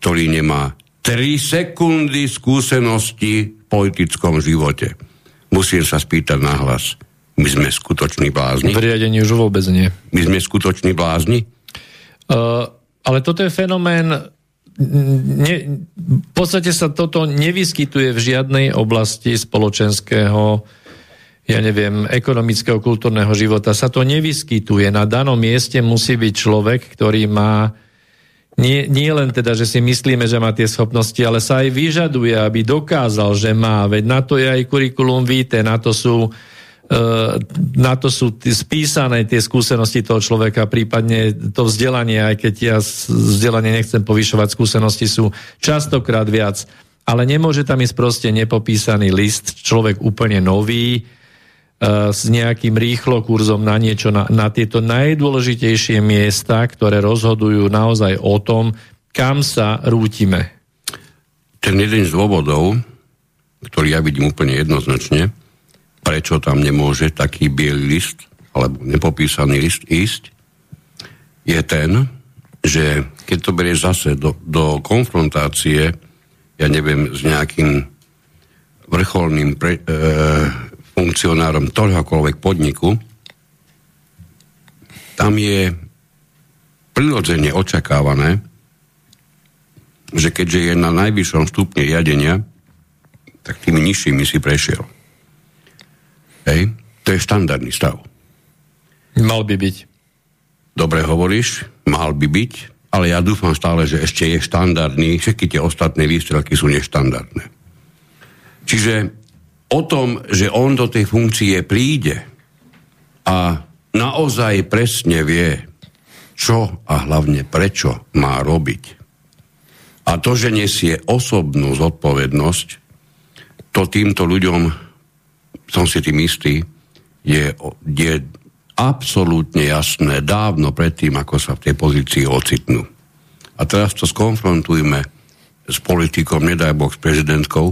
Speaker 2: ktorý nemá 3 sekundy skúsenosti v politickom živote. Musím sa spýtať nahlas, my sme skutoční blázni?
Speaker 1: V riadení už vôbec nie.
Speaker 2: My sme skutoční blázni?
Speaker 1: Uh, ale toto je fenomén ne, v podstate sa toto nevyskytuje v žiadnej oblasti spoločenského, ja neviem, ekonomického, kultúrneho života. Sa to nevyskytuje. Na danom mieste musí byť človek, ktorý má nie, nie len teda, že si myslíme, že má tie schopnosti, ale sa aj vyžaduje, aby dokázal, že má. Veď na to je aj kurikulum vitae, na to sú uh, na to sú spísané tie skúsenosti toho človeka, prípadne to vzdelanie, aj keď ja vzdelanie nechcem povyšovať, skúsenosti sú častokrát viac. Ale nemôže tam ísť proste nepopísaný list, človek úplne nový, s nejakým rýchlo kurzom na niečo, na, na tieto najdôležitejšie miesta, ktoré rozhodujú naozaj o tom, kam sa rútime.
Speaker 2: Ten jeden z dôvodov, ktorý ja vidím úplne jednoznačne, prečo tam nemôže taký biely list alebo nepopísaný list ísť, je ten, že keď to berieš zase do, do konfrontácie, ja neviem, s nejakým vrcholným pre, e, funkcionárom ktoréhokoľvek podniku, tam je prirodzene očakávané, že keďže je na najvyššom stupne riadenia, tak tými nižšími si prešiel. Hej? To je štandardný stav.
Speaker 1: Mal by byť.
Speaker 2: Dobre hovoríš, mal by byť, ale ja dúfam stále, že ešte je štandardný, všetky tie ostatné výstrelky sú neštandardné. Čiže o tom, že on do tej funkcie príde a naozaj presne vie, čo a hlavne prečo má robiť. A to, že nesie osobnú zodpovednosť, to týmto ľuďom, som si tým istý, je, je absolútne jasné dávno predtým, ako sa v tej pozícii ocitnú. A teraz to skonfrontujme s politikom, nedaj Boh s prezidentkou,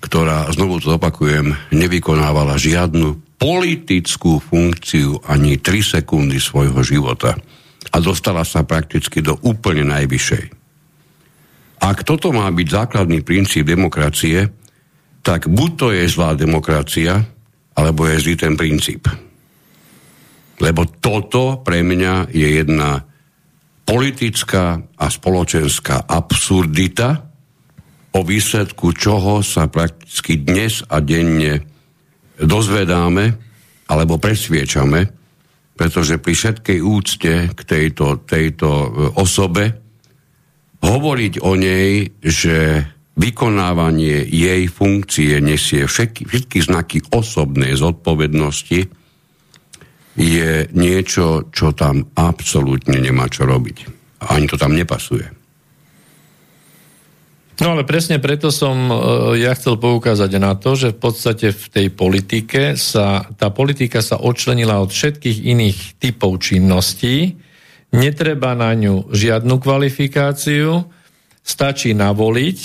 Speaker 2: ktorá, znovu to opakujem, nevykonávala žiadnu politickú funkciu ani 3 sekundy svojho života a dostala sa prakticky do úplne najvyššej. Ak toto má byť základný princíp demokracie, tak buď to je zlá demokracia, alebo je zlý ten princíp. Lebo toto pre mňa je jedna politická a spoločenská absurdita, o výsledku čoho sa prakticky dnes a denne dozvedáme alebo presviečame, pretože pri všetkej úcte k tejto, tejto e, osobe hovoriť o nej, že vykonávanie jej funkcie nesie všetky, všetky znaky osobnej zodpovednosti, je niečo, čo tam absolútne nemá čo robiť. Ani to tam nepasuje.
Speaker 1: No ale presne preto som uh, ja chcel poukázať na to, že v podstate v tej politike sa, tá politika sa odčlenila od všetkých iných typov činností, netreba na ňu žiadnu kvalifikáciu, stačí navoliť.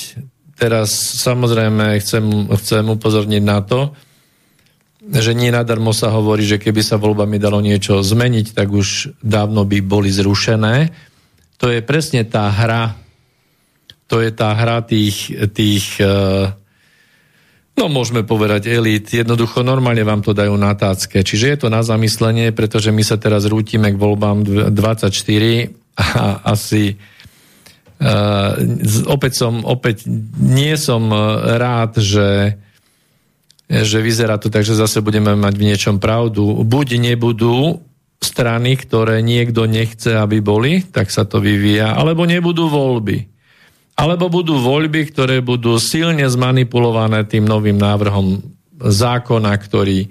Speaker 1: Teraz samozrejme chcem, chcem upozorniť na to, že nie nadarmo sa hovorí, že keby sa voľbami dalo niečo zmeniť, tak už dávno by boli zrušené. To je presne tá hra, to je tá hra tých, tých eh, no môžeme povedať elít, jednoducho normálne vám to dajú na tácke. Čiže je to na zamyslenie, pretože my sa teraz rútime k voľbám 24 a asi uh, opäť som, opäť nie som eh, rád, že že vyzerá to tak, že zase budeme mať v niečom pravdu. Buď nebudú strany, ktoré niekto nechce, aby boli, tak sa to vyvíja, alebo nebudú voľby. Alebo budú voľby, ktoré budú silne zmanipulované tým novým návrhom zákona, ktorý,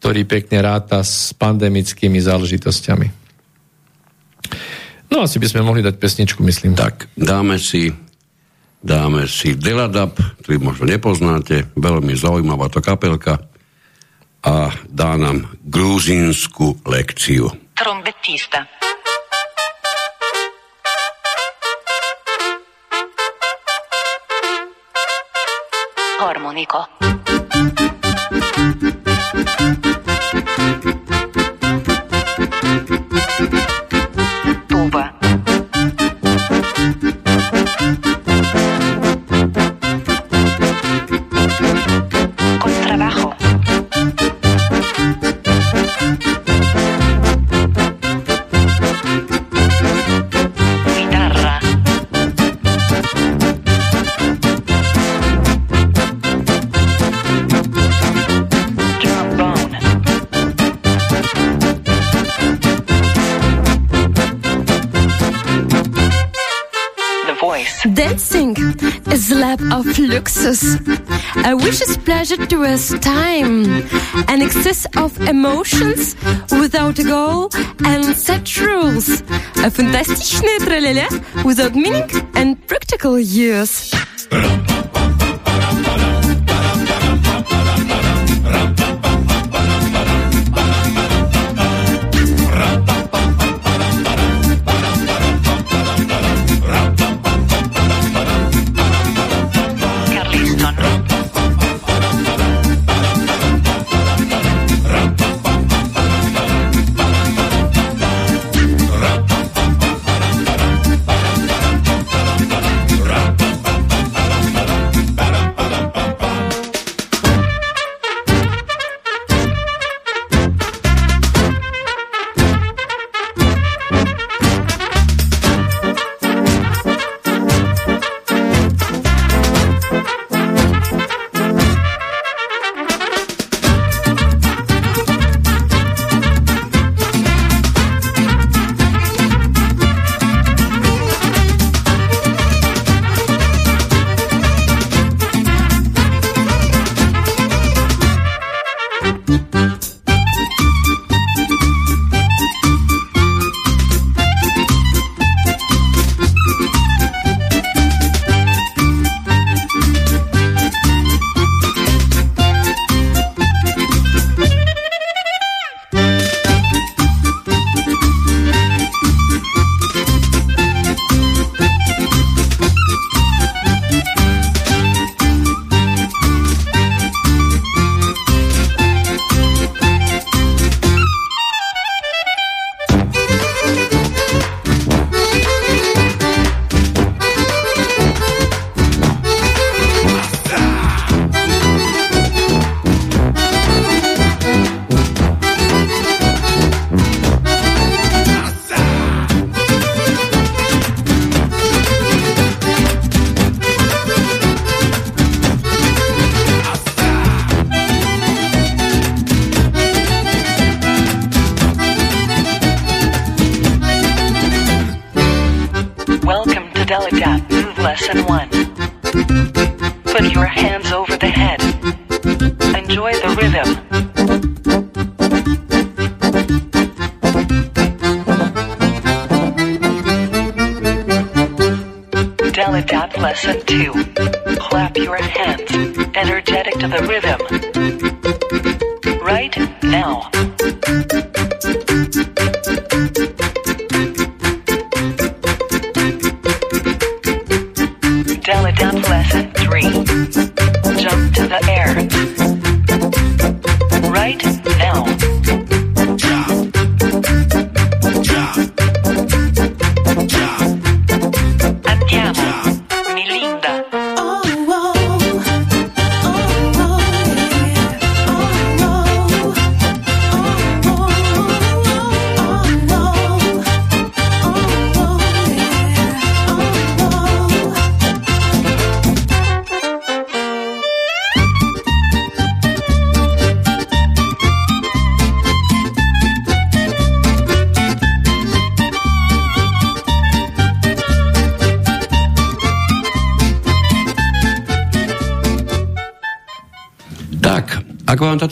Speaker 1: ktorý pekne ráta s pandemickými záležitosťami. No asi by sme mohli dať pesničku, myslím.
Speaker 2: Tak, dáme si dáme si Deladab, ktorý možno nepoznáte, veľmi zaujímavá to kapelka a dá nám gruzínsku lekciu. Trombetista. harmonika. Harmoniko.
Speaker 4: of luxus. A wishes pleasure to us time. An excess of emotions without a goal and set rules. A fantastic without meaning and practical use.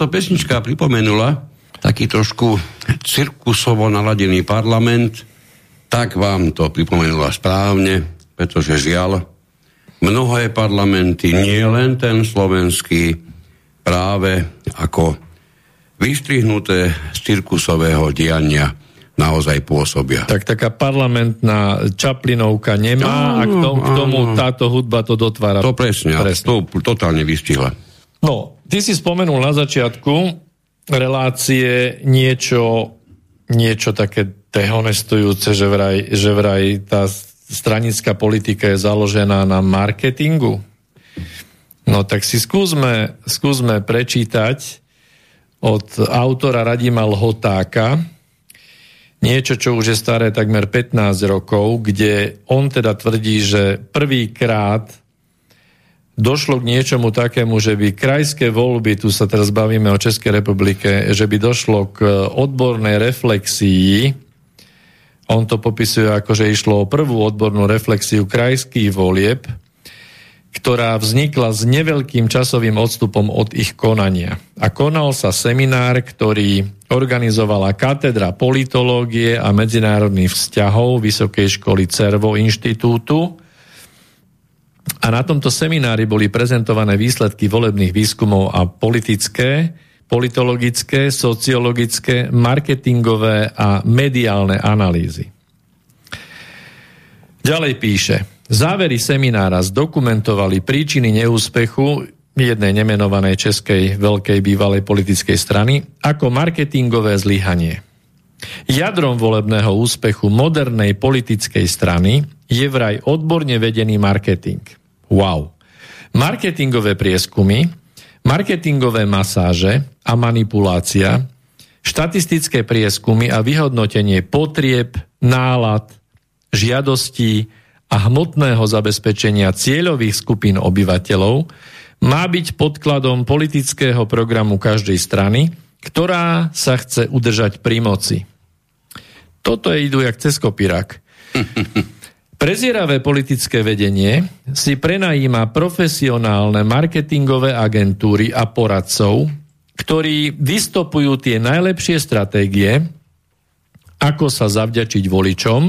Speaker 2: Táto pesnička pripomenula, taký trošku cirkusovo naladený parlament, tak vám to pripomenula správne, pretože žiaľ, mnohé parlamenty, nie len ten slovenský, práve ako vystrihnuté z cirkusového diania naozaj pôsobia.
Speaker 1: Tak taká parlamentná Čaplinovka nemá a k tomu, k tomu
Speaker 2: Áno.
Speaker 1: táto hudba to dotvára.
Speaker 2: To presne, presne. to totálne vystihla.
Speaker 1: No, ty si spomenul na začiatku relácie niečo, niečo také dehonestujúce, že vraj, že vraj tá stranická politika je založená na marketingu. No tak si skúsme, skúsme prečítať od autora Radima Lhotáka niečo, čo už je staré takmer 15 rokov, kde on teda tvrdí, že prvýkrát došlo k niečomu takému, že by krajské voľby, tu sa teraz bavíme o Českej republike, že by došlo k odbornej reflexii, on to popisuje ako, že išlo o prvú odbornú reflexiu krajských volieb, ktorá vznikla s neveľkým časovým odstupom od ich konania. A konal sa seminár, ktorý organizovala katedra politológie a medzinárodných vzťahov Vysokej školy CERVO inštitútu, a na tomto seminári boli prezentované výsledky volebných výskumov a politické, politologické, sociologické, marketingové a mediálne analýzy. Ďalej píše, závery seminára zdokumentovali príčiny neúspechu jednej nemenovanej českej veľkej bývalej politickej strany ako marketingové zlyhanie. Jadrom volebného úspechu modernej politickej strany je vraj odborne vedený marketing. Wow. Marketingové prieskumy, marketingové masáže a manipulácia, štatistické prieskumy a vyhodnotenie potrieb, nálad, žiadostí a hmotného zabezpečenia cieľových skupín obyvateľov má byť podkladom politického programu každej strany, ktorá sa chce udržať pri moci. Toto je idú jak cez kopírak. Prezieravé politické vedenie si prenajíma profesionálne marketingové agentúry a poradcov, ktorí vystopujú tie najlepšie stratégie, ako sa zavďačiť voličom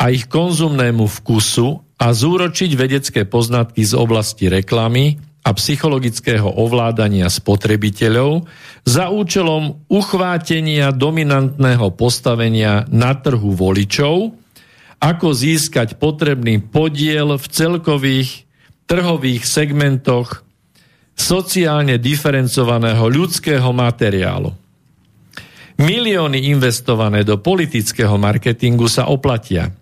Speaker 1: a ich konzumnému vkusu a zúročiť vedecké poznatky z oblasti reklamy a psychologického ovládania spotrebiteľov za účelom uchvátenia dominantného postavenia na trhu voličov, ako získať potrebný podiel v celkových trhových segmentoch sociálne diferencovaného ľudského materiálu. Milióny investované do politického marketingu sa oplatia.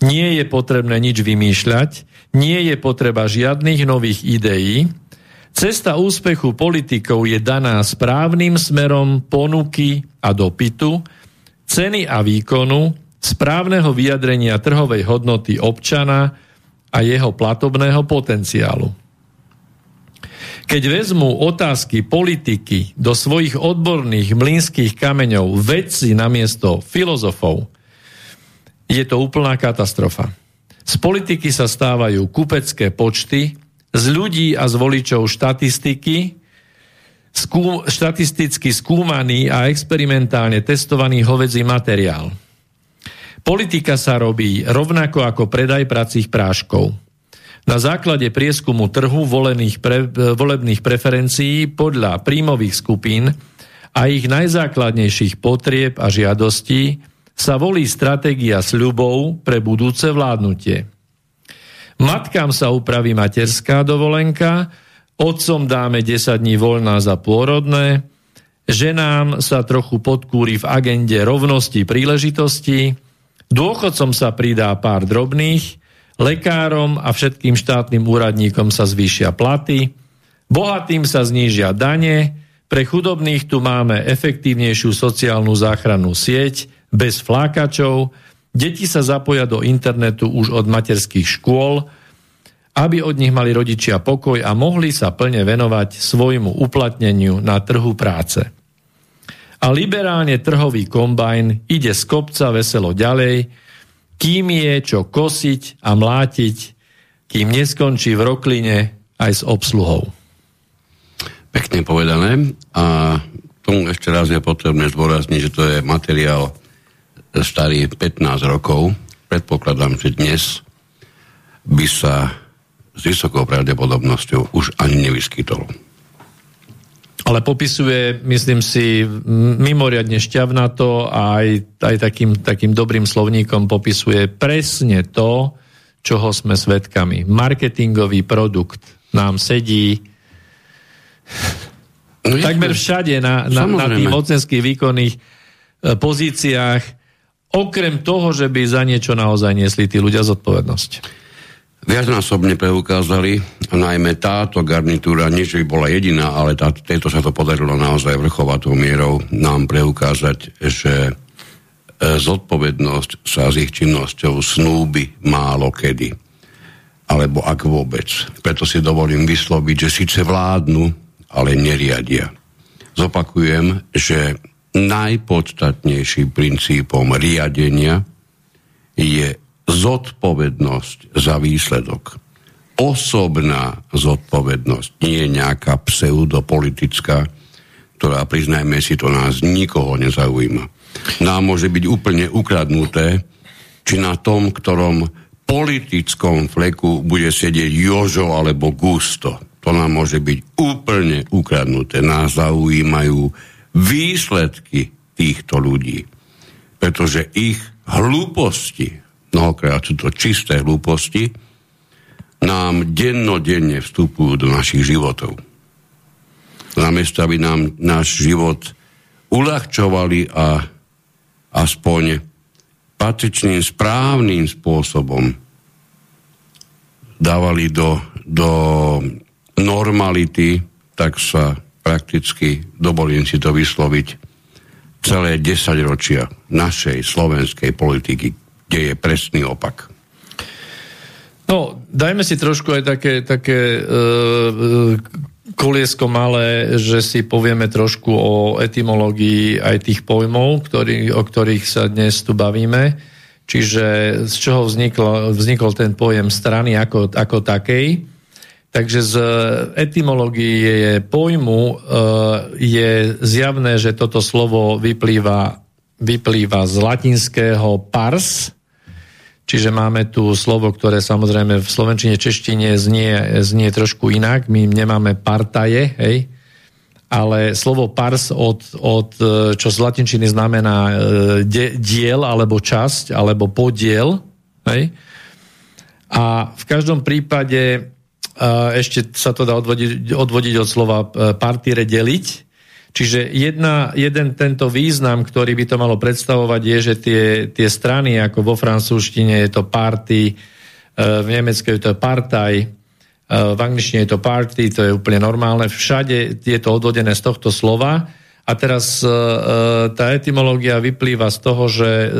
Speaker 1: Nie je potrebné nič vymýšľať, nie je potreba žiadnych nových ideí. Cesta úspechu politikov je daná správnym smerom ponuky a dopytu, ceny a výkonu, správneho vyjadrenia trhovej hodnoty občana a jeho platobného potenciálu. Keď vezmú otázky politiky do svojich odborných mlynských kameňov vedci namiesto filozofov, je to úplná katastrofa. Z politiky sa stávajú kupecké počty, z ľudí a z voličov štatistiky, skú, štatisticky skúmaný a experimentálne testovaný hovedzí materiál. Politika sa robí rovnako ako predaj pracích práškov. Na základe prieskumu trhu volených pre, volebných preferencií podľa príjmových skupín a ich najzákladnejších potrieb a žiadostí sa volí stratégia sľubov pre budúce vládnutie. Matkám sa upraví materská dovolenka, otcom dáme 10 dní voľná za pôrodné, ženám sa trochu podkúri v agende rovnosti príležitosti, dôchodcom sa pridá pár drobných, lekárom a všetkým štátnym úradníkom sa zvýšia platy, bohatým sa znížia dane, pre chudobných tu máme efektívnejšiu sociálnu záchrannú sieť bez flákačov, Deti sa zapoja do internetu už od materských škôl, aby od nich mali rodičia pokoj a mohli sa plne venovať svojmu uplatneniu na trhu práce. A liberálne trhový kombajn ide z kopca veselo ďalej, kým je čo kosiť a mlátiť, kým neskončí v rokline aj s obsluhou.
Speaker 2: Pekne povedané a tomu ešte raz je potrebné zdôrazniť, že to je materiál starý 15 rokov, predpokladám, že dnes by sa s vysokou pravdepodobnosťou už ani nevyskytol.
Speaker 1: Ale popisuje, myslím si, mimoriadne šťavnato a aj, aj takým, takým dobrým slovníkom popisuje presne to, čoho sme svedkami. Marketingový produkt nám sedí no, takmer všade na, na, na tých mocenských výkonných e, pozíciách okrem toho, že by za niečo naozaj niesli tí ľudia zodpovednosť.
Speaker 2: Viacnásobne preukázali, najmä táto garnitúra, nie že by bola jediná, ale tá, tejto sa to podarilo naozaj vrchovatou mierou nám preukázať, že e, zodpovednosť sa s ich činnosťou snúbi málo kedy. Alebo ak vôbec. Preto si dovolím vysloviť, že síce vládnu, ale neriadia. Zopakujem, že najpodstatnejším princípom riadenia je zodpovednosť za výsledok. Osobná zodpovednosť, nie nejaká pseudopolitická, ktorá, priznajme si, to nás nikoho nezaujíma. Nám môže byť úplne ukradnuté, či na tom, ktorom politickom fleku bude sedieť Jožo alebo Gusto. To nám môže byť úplne ukradnuté. Nás zaujímajú výsledky týchto ľudí. Pretože ich hlúposti, mnohokrát sú to čisté hlúposti, nám dennodenne vstupujú do našich životov. Namiesto, aby nám náš život uľahčovali a aspoň patričným, správnym spôsobom dávali do, do normality, tak sa prakticky, dovolím si to vysloviť, celé 10 ročia našej slovenskej politiky, kde je presný opak.
Speaker 1: No, dajme si trošku aj také, také uh, koliesko malé, že si povieme trošku o etymológii aj tých pojmov, ktorý, o ktorých sa dnes tu bavíme. Čiže z čoho vznikol, vznikol ten pojem strany ako, ako takej. Takže z etymológie pojmu e, je zjavné, že toto slovo vyplýva, vyplýva z latinského pars, čiže máme tu slovo, ktoré samozrejme v slovenčine, češtine znie, znie trošku inak. My nemáme partaje, hej, ale slovo pars od, od e, čo z latinčiny znamená e, diel alebo časť alebo podiel, hej. A v každom prípade ešte sa to dá odvodiť, odvodiť od slova e, partire deliť. Čiže jedna, jeden tento význam, ktorý by to malo predstavovať, je, že tie, tie strany, ako vo francúzštine je to party, e, v nemeckej je to partaj, e, v angličtine je to party, to je úplne normálne. Všade je to odvodené z tohto slova. A teraz tá etymológia vyplýva z toho, že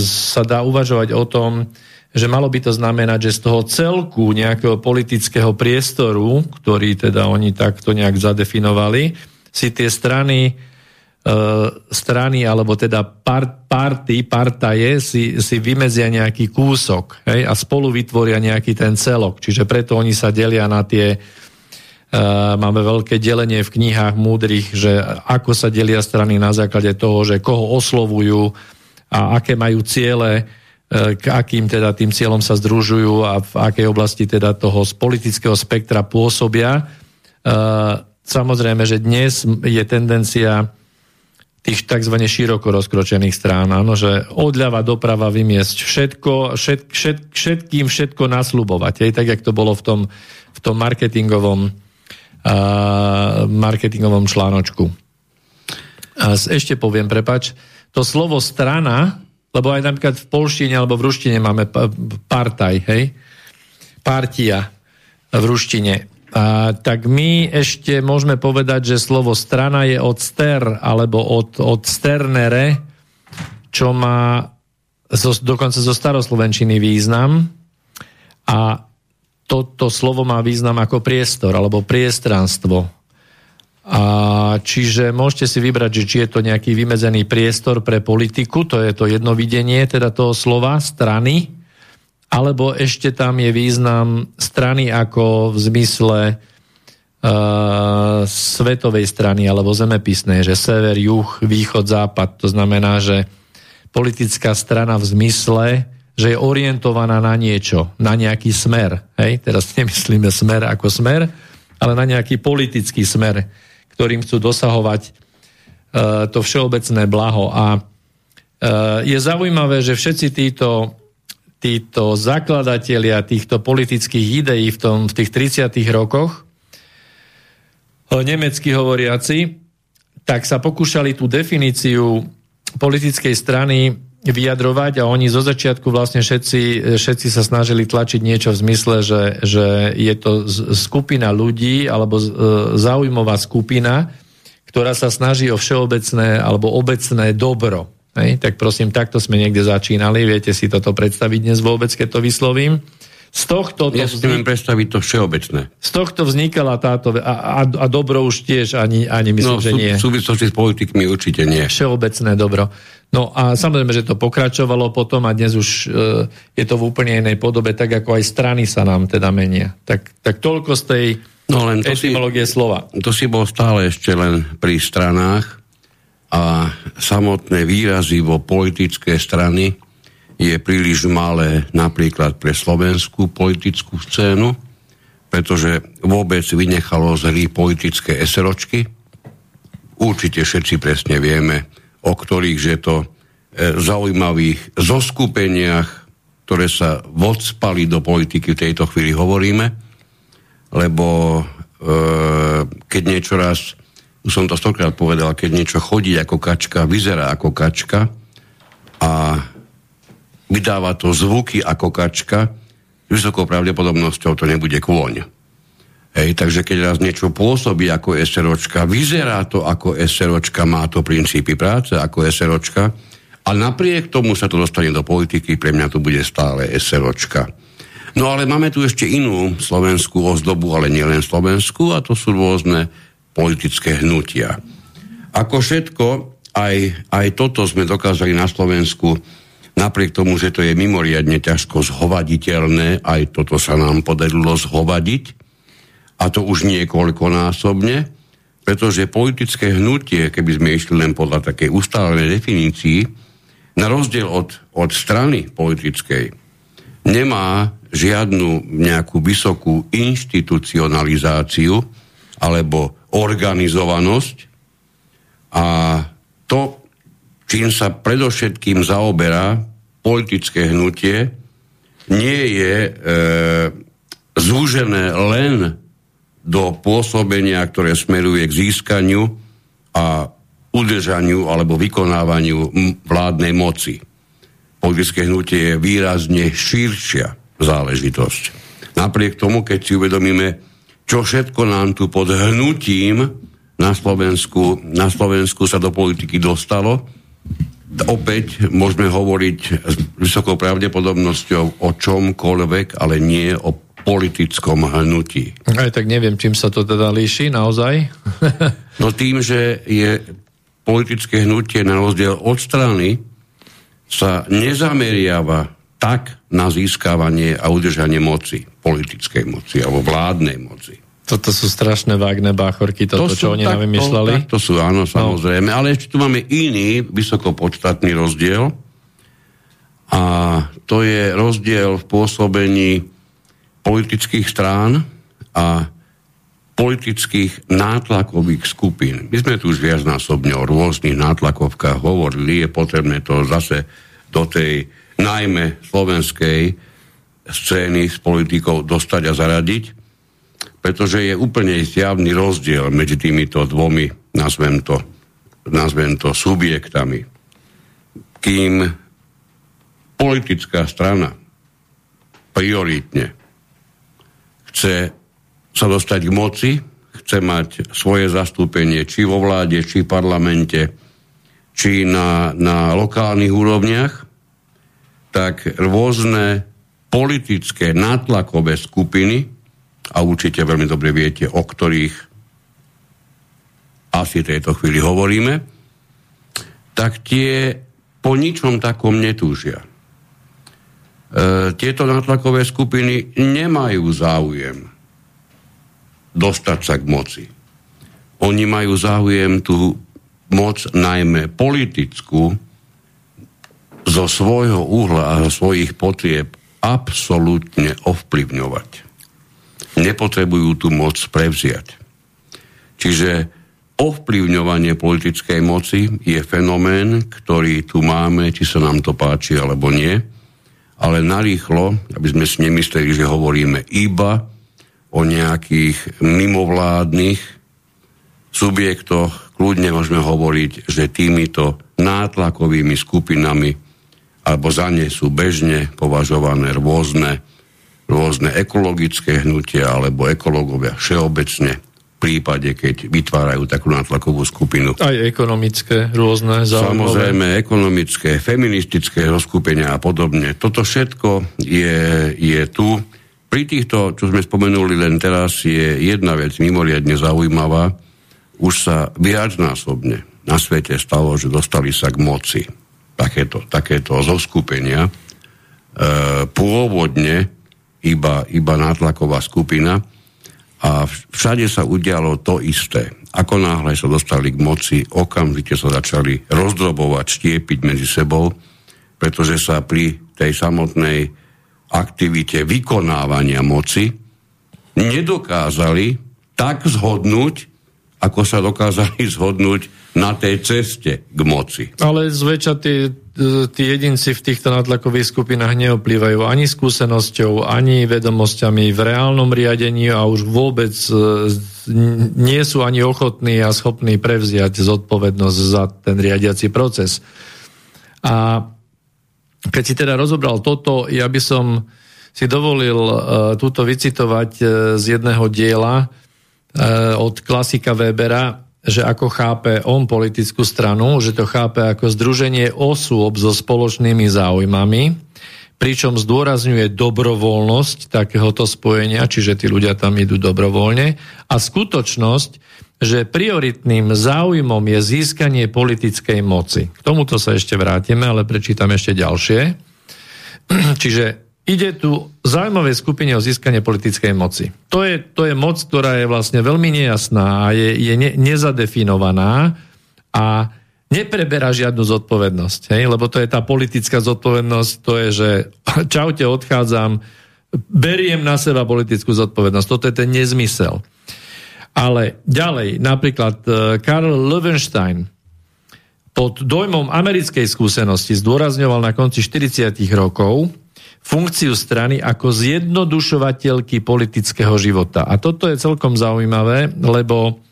Speaker 1: sa dá uvažovať o tom, že malo by to znamenať, že z toho celku nejakého politického priestoru, ktorý teda oni takto nejak zadefinovali, si tie strany strany, alebo teda part, party, partaje si, si vymedzia nejaký kúsok hej, a spolu vytvoria nejaký ten celok. Čiže preto oni sa delia na tie, uh, máme veľké delenie v knihách múdrych, že ako sa delia strany na základe toho, že koho oslovujú a aké majú ciele, k akým teda tým cieľom sa združujú a v akej oblasti teda toho z politického spektra pôsobia. Uh, samozrejme, že dnes je tendencia tých tzv. široko rozkročených strán, áno, že odľava doprava vymiesť všetko, všet, všet, všetkým všetko naslubovať, aj tak, jak to bolo v tom, v tom marketingovom, uh, marketingovom článočku. A ešte poviem, prepač, to slovo strana, lebo aj napríklad v polštine alebo v ruštine máme partaj, hej, partia v ruštine. A, tak my ešte môžeme povedať, že slovo strana je od ster alebo od, od sternere, čo má zo, dokonca zo staroslovenčiny význam a toto slovo má význam ako priestor alebo priestranstvo. A čiže môžete si vybrať, že či je to nejaký vymedzený priestor pre politiku, to je to jedno videnie teda toho slova, strany, alebo ešte tam je význam strany ako v zmysle uh, svetovej strany alebo zemepisnej, že sever, juh, východ, západ. To znamená, že politická strana v zmysle, že je orientovaná na niečo, na nejaký smer. Hej? Teraz nemyslíme smer ako smer, ale na nejaký politický smer, ktorým chcú dosahovať uh, to všeobecné blaho. A uh, je zaujímavé, že všetci títo títo zakladatelia týchto politických ideí v, tom, v tých 30. rokoch, nemecky hovoriaci, tak sa pokúšali tú definíciu politickej strany vyjadrovať a oni zo začiatku vlastne všetci, všetci sa snažili tlačiť niečo v zmysle, že, že je to skupina ľudí alebo e, zaujímavá skupina, ktorá sa snaží o všeobecné alebo obecné dobro. Hej, tak prosím, takto sme niekde začínali. Viete si toto predstaviť dnes vôbec, keď to vyslovím? Z tohto...
Speaker 2: Ja si vznik... predstaviť to všeobecné.
Speaker 1: Z tohto vznikala táto... A, a, a dobro už tiež ani, ani myslím, no, že nie.
Speaker 2: v súvislosti s politikmi určite nie.
Speaker 1: Všeobecné dobro. No a samozrejme, že to pokračovalo potom a dnes už e, je to v úplne inej podobe, tak ako aj strany sa nám teda menia. Tak, tak toľko z tej no, len to etymológie si, slova.
Speaker 2: To si bol stále ešte len pri stranách a samotné výrazivo politické strany je príliš malé napríklad pre slovenskú politickú scénu, pretože vôbec vynechalo z hry politické eseročky. Určite všetci presne vieme, o ktorých že to e, zaujímavých zoskupeniach, ktoré sa vodspali do politiky v tejto chvíli hovoríme, lebo e, keď niečo raz už som to stokrát povedal, keď niečo chodí ako kačka, vyzerá ako kačka a vydáva to zvuky ako kačka, vysokou pravdepodobnosťou to nebude kôň. Hej, takže keď raz niečo pôsobí ako SROčka, vyzerá to ako SROčka, má to princípy práce ako SROčka, a napriek tomu sa to dostane do politiky, pre mňa to bude stále SROčka. No ale máme tu ešte inú slovenskú ozdobu, ale nielen slovenskú, a to sú rôzne politické hnutia. Ako všetko, aj, aj toto sme dokázali na Slovensku, napriek tomu, že to je mimoriadne ťažko zhovaditeľné, aj toto sa nám podarilo zhovadiť, a to už niekoľkonásobne, pretože politické hnutie, keby sme išli len podľa takej ustálenej definícii, na rozdiel od, od strany politickej, nemá žiadnu nejakú vysokú institucionalizáciu alebo organizovanosť. A to, čím sa predovšetkým zaoberá politické hnutie, nie je e, zúžené len do pôsobenia, ktoré smeruje k získaniu a udržaniu alebo vykonávaniu vládnej moci. Politické hnutie je výrazne širšia záležitosť. Napriek tomu, keď si uvedomíme, čo všetko nám tu pod hnutím na Slovensku, na Slovensku sa do politiky dostalo. Opäť môžeme hovoriť s vysokou pravdepodobnosťou o čomkoľvek, ale nie o politickom hnutí.
Speaker 1: Aj tak neviem, čím sa to teda líši naozaj.
Speaker 2: no tým, že je politické hnutie na rozdiel od strany sa nezameriava tak na získavanie a udržanie moci, politickej moci alebo vládnej moci.
Speaker 1: Toto sú strašné vágne báchorky, toto, to čo oni nám vymýšľali.
Speaker 2: To, to sú, áno, no. samozrejme. No. Ale ešte tu máme iný vysokopodstatný rozdiel. A to je rozdiel v pôsobení politických strán a politických nátlakových skupín. My sme tu už viacnásobne o rôznych nátlakovkách hovorili, je potrebné to zase do tej najmä slovenskej scény s politikou dostať a zaradiť, pretože je úplne zjavný rozdiel medzi týmito dvomi, nazvem to, nazvem to subjektami. Kým politická strana prioritne chce sa dostať k moci, chce mať svoje zastúpenie či vo vláde, či v parlamente, či na, na lokálnych úrovniach, tak rôzne politické nátlakové skupiny, a určite veľmi dobre viete, o ktorých asi tejto chvíli hovoríme, tak tie po ničom takom netúžia. E, tieto nátlakové skupiny nemajú záujem dostať sa k moci. Oni majú záujem tú moc najmä politickú zo svojho uhla a zo svojich potrieb absolútne ovplyvňovať. Nepotrebujú tú moc prevziať. Čiže ovplyvňovanie politickej moci je fenomén, ktorý tu máme, či sa nám to páči alebo nie, ale narýchlo, aby sme si nemysleli, že hovoríme iba o nejakých mimovládnych subjektoch, kľudne môžeme hovoriť, že týmito nátlakovými skupinami alebo za ne sú bežne považované rôzne, rôzne ekologické hnutia alebo ekológovia všeobecne v prípade, keď vytvárajú takú nátlakovú skupinu.
Speaker 1: Aj ekonomické rôzne
Speaker 2: zaujímavé. Samozrejme, ekonomické, feministické rozkúpenia a podobne. Toto všetko je, je tu pri týchto, čo sme spomenuli len teraz, je jedna vec mimoriadne zaujímavá. Už sa viacnásobne na svete stalo, že dostali sa k moci takéto, takéto zoskupenia. E, pôvodne iba, iba nátlaková skupina a všade sa udialo to isté. Ako náhle sa dostali k moci, okamžite sa začali rozdrobovať, štiepiť medzi sebou, pretože sa pri tej samotnej aktivite vykonávania moci nedokázali tak zhodnúť, ako sa dokázali zhodnúť na tej ceste k moci.
Speaker 1: Ale zväčša tí, tí jedinci v týchto natlakových skupinách neoplývajú ani skúsenosťou, ani vedomosťami v reálnom riadení a už vôbec e, nie sú ani ochotní a schopní prevziať zodpovednosť za ten riadiaci proces. A keď si teda rozobral toto, ja by som si dovolil uh, túto vycitovať uh, z jedného diela od klasika Webera, že ako chápe on politickú stranu, že to chápe ako združenie osôb so spoločnými záujmami, pričom zdôrazňuje dobrovoľnosť takéhoto spojenia, čiže tí ľudia tam idú dobrovoľne, a skutočnosť, že prioritným záujmom je získanie politickej moci. K tomuto sa ešte vrátime, ale prečítam ešte ďalšie. Čiže ide tu zaujímavé skupine o získanie politickej moci. To je, to je moc, ktorá je vlastne veľmi nejasná a je, je ne, nezadefinovaná a nepreberá žiadnu zodpovednosť. Hej? Lebo to je tá politická zodpovednosť, to je, že čaute, odchádzam, beriem na seba politickú zodpovednosť. Toto je ten nezmysel. Ale ďalej, napríklad e, Karl Löwenstein pod dojmom americkej skúsenosti zdôrazňoval na konci 40 rokov funkciu strany ako zjednodušovateľky politického života. A toto je celkom zaujímavé, lebo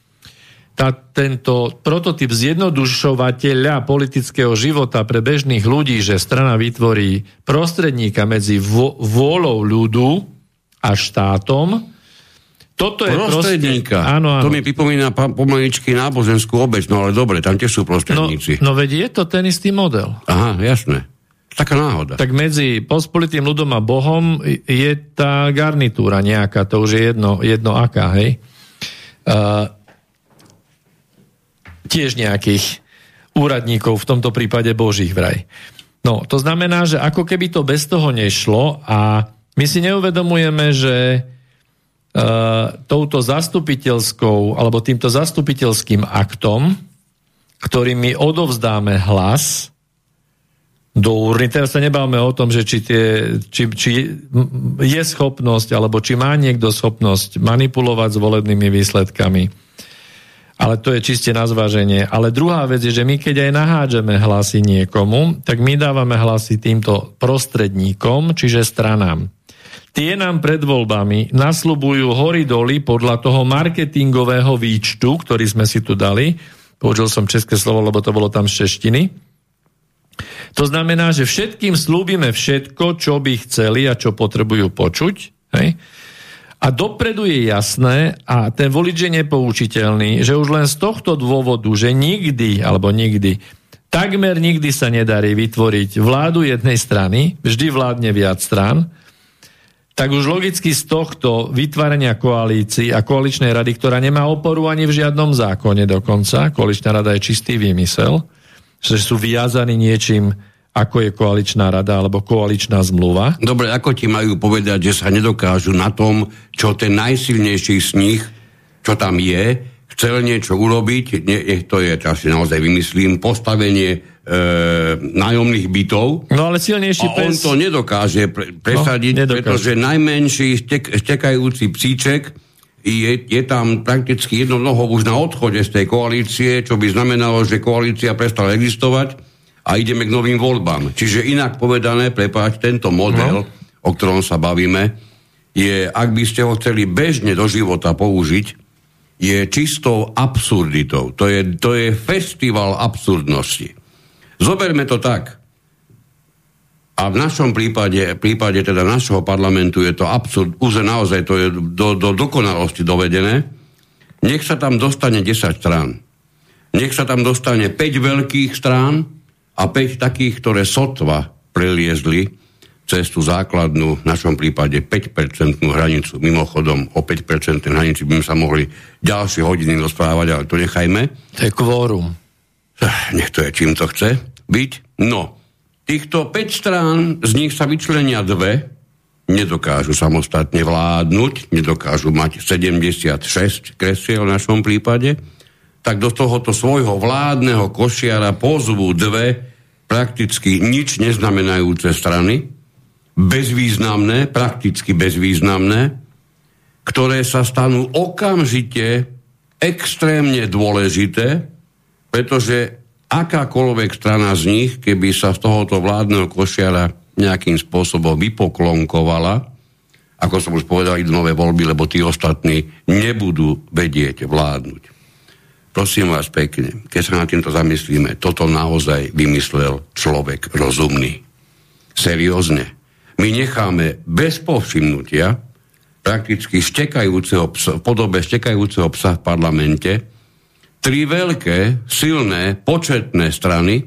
Speaker 1: tá, tento prototyp zjednodušovateľa politického života pre bežných ľudí, že strana vytvorí prostredníka medzi vôľou ľudu a štátom, toto je
Speaker 2: prostredníka.
Speaker 1: Proste, áno, áno.
Speaker 2: To mi pripomína pomaličky náboženskú obec, no ale dobre, tam tiež sú prostredníci.
Speaker 1: No, no veď je to ten istý model.
Speaker 2: Aha, jasné. Taká náhoda.
Speaker 1: Tak medzi pospolitým ľudom a Bohom je tá garnitúra nejaká, to už je jedno, jedno aká, hej. Uh, tiež nejakých úradníkov, v tomto prípade božích vraj. No, to znamená, že ako keby to bez toho nešlo a my si neuvedomujeme, že uh, touto zastupiteľskou alebo týmto zastupiteľským aktom, ktorým my odovzdáme hlas do urny, teraz sa nebavme o tom, že či, tie, či, či je schopnosť alebo či má niekto schopnosť manipulovať s volebnými výsledkami ale to je čiste na zváženie. Ale druhá vec je, že my keď aj nahádžeme hlasy niekomu, tak my dávame hlasy týmto prostredníkom, čiže stranám. Tie nám pred voľbami nasľubujú hory doly podľa toho marketingového výčtu, ktorý sme si tu dali. Použil som české slovo, lebo to bolo tam z češtiny. To znamená, že všetkým slúbime všetko, čo by chceli a čo potrebujú počuť. Hej? A dopredu je jasné, a ten volič je nepoučiteľný, že už len z tohto dôvodu, že nikdy, alebo nikdy, takmer nikdy sa nedarí vytvoriť vládu jednej strany, vždy vládne viac stran, tak už logicky z tohto vytvárania koalícií a koaličnej rady, ktorá nemá oporu ani v žiadnom zákone dokonca, koaličná rada je čistý výmysel, že sú viazaní niečím ako je koaličná rada alebo koaličná zmluva.
Speaker 2: Dobre, ako ti majú povedať, že sa nedokážu na tom, čo ten najsilnejší z nich, čo tam je, chcel niečo urobiť, nech to je, teraz si naozaj vymyslím, postavenie e, nájomných bytov.
Speaker 1: No ale silnejší
Speaker 2: a pes... on to nedokáže pre, presadiť, no, nedokáže. pretože najmenší stek, stekajúci psíček je, je tam prakticky jedno noho už na odchode z tej koalície, čo by znamenalo, že koalícia prestala existovať a ideme k novým voľbám. Čiže inak povedané, prepáč, tento model, no. o ktorom sa bavíme, je, ak by ste ho chceli bežne do života použiť, je čistou absurditou. To je, to je festival absurdnosti. Zoberme to tak. A v našom prípade, prípade teda našho parlamentu je to absurd, už naozaj to je do, do dokonalosti dovedené. Nech sa tam dostane 10 strán. Nech sa tam dostane 5 veľkých strán, a 5 takých, ktoré sotva preliezli cez tú základnú, v našom prípade 5% hranicu. Mimochodom, o 5% hranici by sme sa mohli ďalšie hodiny rozprávať, ale to nechajme.
Speaker 1: To je kvórum.
Speaker 2: Nech to je, čím to chce byť. No, týchto 5 strán, z nich sa vyčlenia dve, nedokážu samostatne vládnuť, nedokážu mať 76 kresiel v našom prípade, tak do tohoto svojho vládneho košiara pozvú dve prakticky nič neznamenajúce strany, bezvýznamné, prakticky bezvýznamné, ktoré sa stanú okamžite extrémne dôležité, pretože akákoľvek strana z nich, keby sa z tohoto vládneho košiara nejakým spôsobom vypoklonkovala, ako som už povedal, idú nové voľby, lebo tí ostatní nebudú vedieť vládnuť. Prosím vás pekne, keď sa nad týmto zamyslíme, toto naozaj vymyslel človek rozumný. Seriózne. My necháme bez povšimnutia prakticky štekajúceho psa, v podobe štekajúceho psa v parlamente tri veľké, silné, početné strany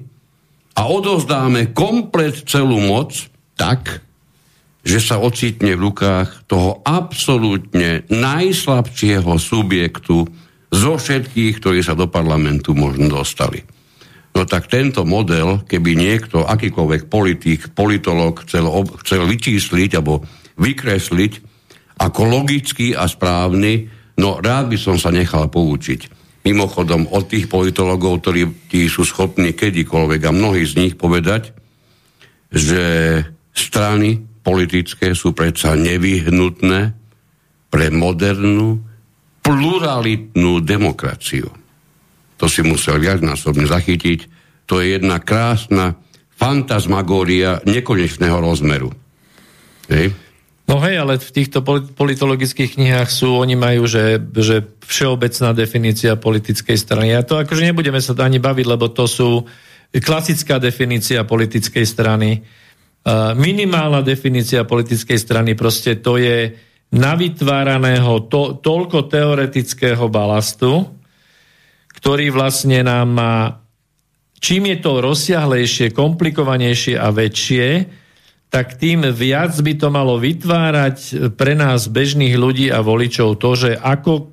Speaker 2: a odovzdáme komplet celú moc tak, že sa ocitne v rukách toho absolútne najslabšieho subjektu zo všetkých, ktorí sa do parlamentu možno dostali. No tak tento model, keby niekto, akýkoľvek politik, politolog chcel, ob, chcel vyčísliť alebo vykresliť ako logický a správny, no rád by som sa nechal poučiť. Mimochodom od tých politologov, ktorí tí sú schopní kedykoľvek a mnohí z nich povedať, že strany politické sú predsa nevyhnutné pre modernú pluralitnú demokraciu. To si musel viacnásobne zachytiť. To je jedna krásna fantasmagória nekonečného rozmeru. Hej?
Speaker 1: No hej, ale v týchto politologických knihách sú, oni majú, že, že všeobecná definícia politickej strany. A to akože nebudeme sa ani baviť, lebo to sú klasická definícia politickej strany. Minimálna definícia politickej strany, proste to je navytváraného to, toľko teoretického balastu, ktorý vlastne nám má, čím je to rozsiahlejšie, komplikovanejšie a väčšie, tak tým viac by to malo vytvárať pre nás bežných ľudí a voličov to, že ako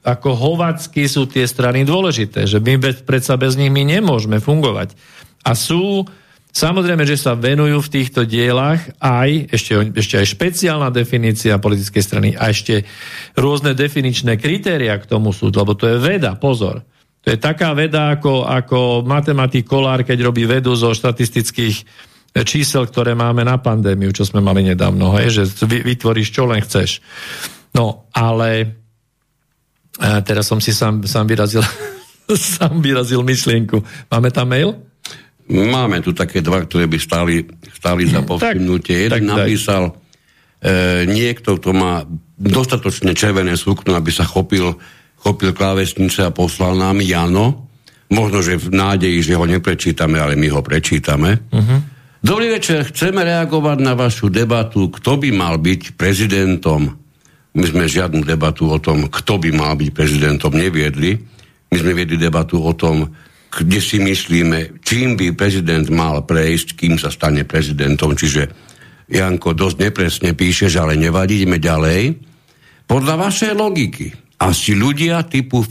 Speaker 1: ako hovacky sú tie strany dôležité, že my bez, predsa bez nich my nemôžeme fungovať. A sú, samozrejme, že sa venujú v týchto dielach aj, ešte, ešte aj špeciálna definícia politickej strany a ešte rôzne definičné kritéria k tomu sú, lebo to je veda, pozor. To je taká veda, ako, ako matematik Kolár, keď robí vedu zo štatistických čísel, ktoré máme na pandémiu, čo sme mali nedávno, hej, že vytvoríš čo len chceš. No, ale teraz som si sám, sám vyrazil sám vyrazil myšlienku. Máme tam mail?
Speaker 2: Máme tu také dva, ktoré by stáli, stáli za povšimnutie. Jeden tak napísal e, niekto, kto má dostatočne červené sukno, aby sa chopil, chopil klávesnice a poslal nám Jano. Možno, že v nádeji, že ho neprečítame, ale my ho prečítame. Uh-huh. Dobrý večer, chceme reagovať na vašu debatu, kto by mal byť prezidentom my sme žiadnu debatu o tom, kto by mal byť prezidentom, neviedli. My sme viedli debatu o tom, kde si myslíme, čím by prezident mal prejsť, kým sa stane prezidentom. Čiže Janko dosť nepresne píšeš, ale nevadí, ideme ďalej. Podľa vašej logiky, asi ľudia typu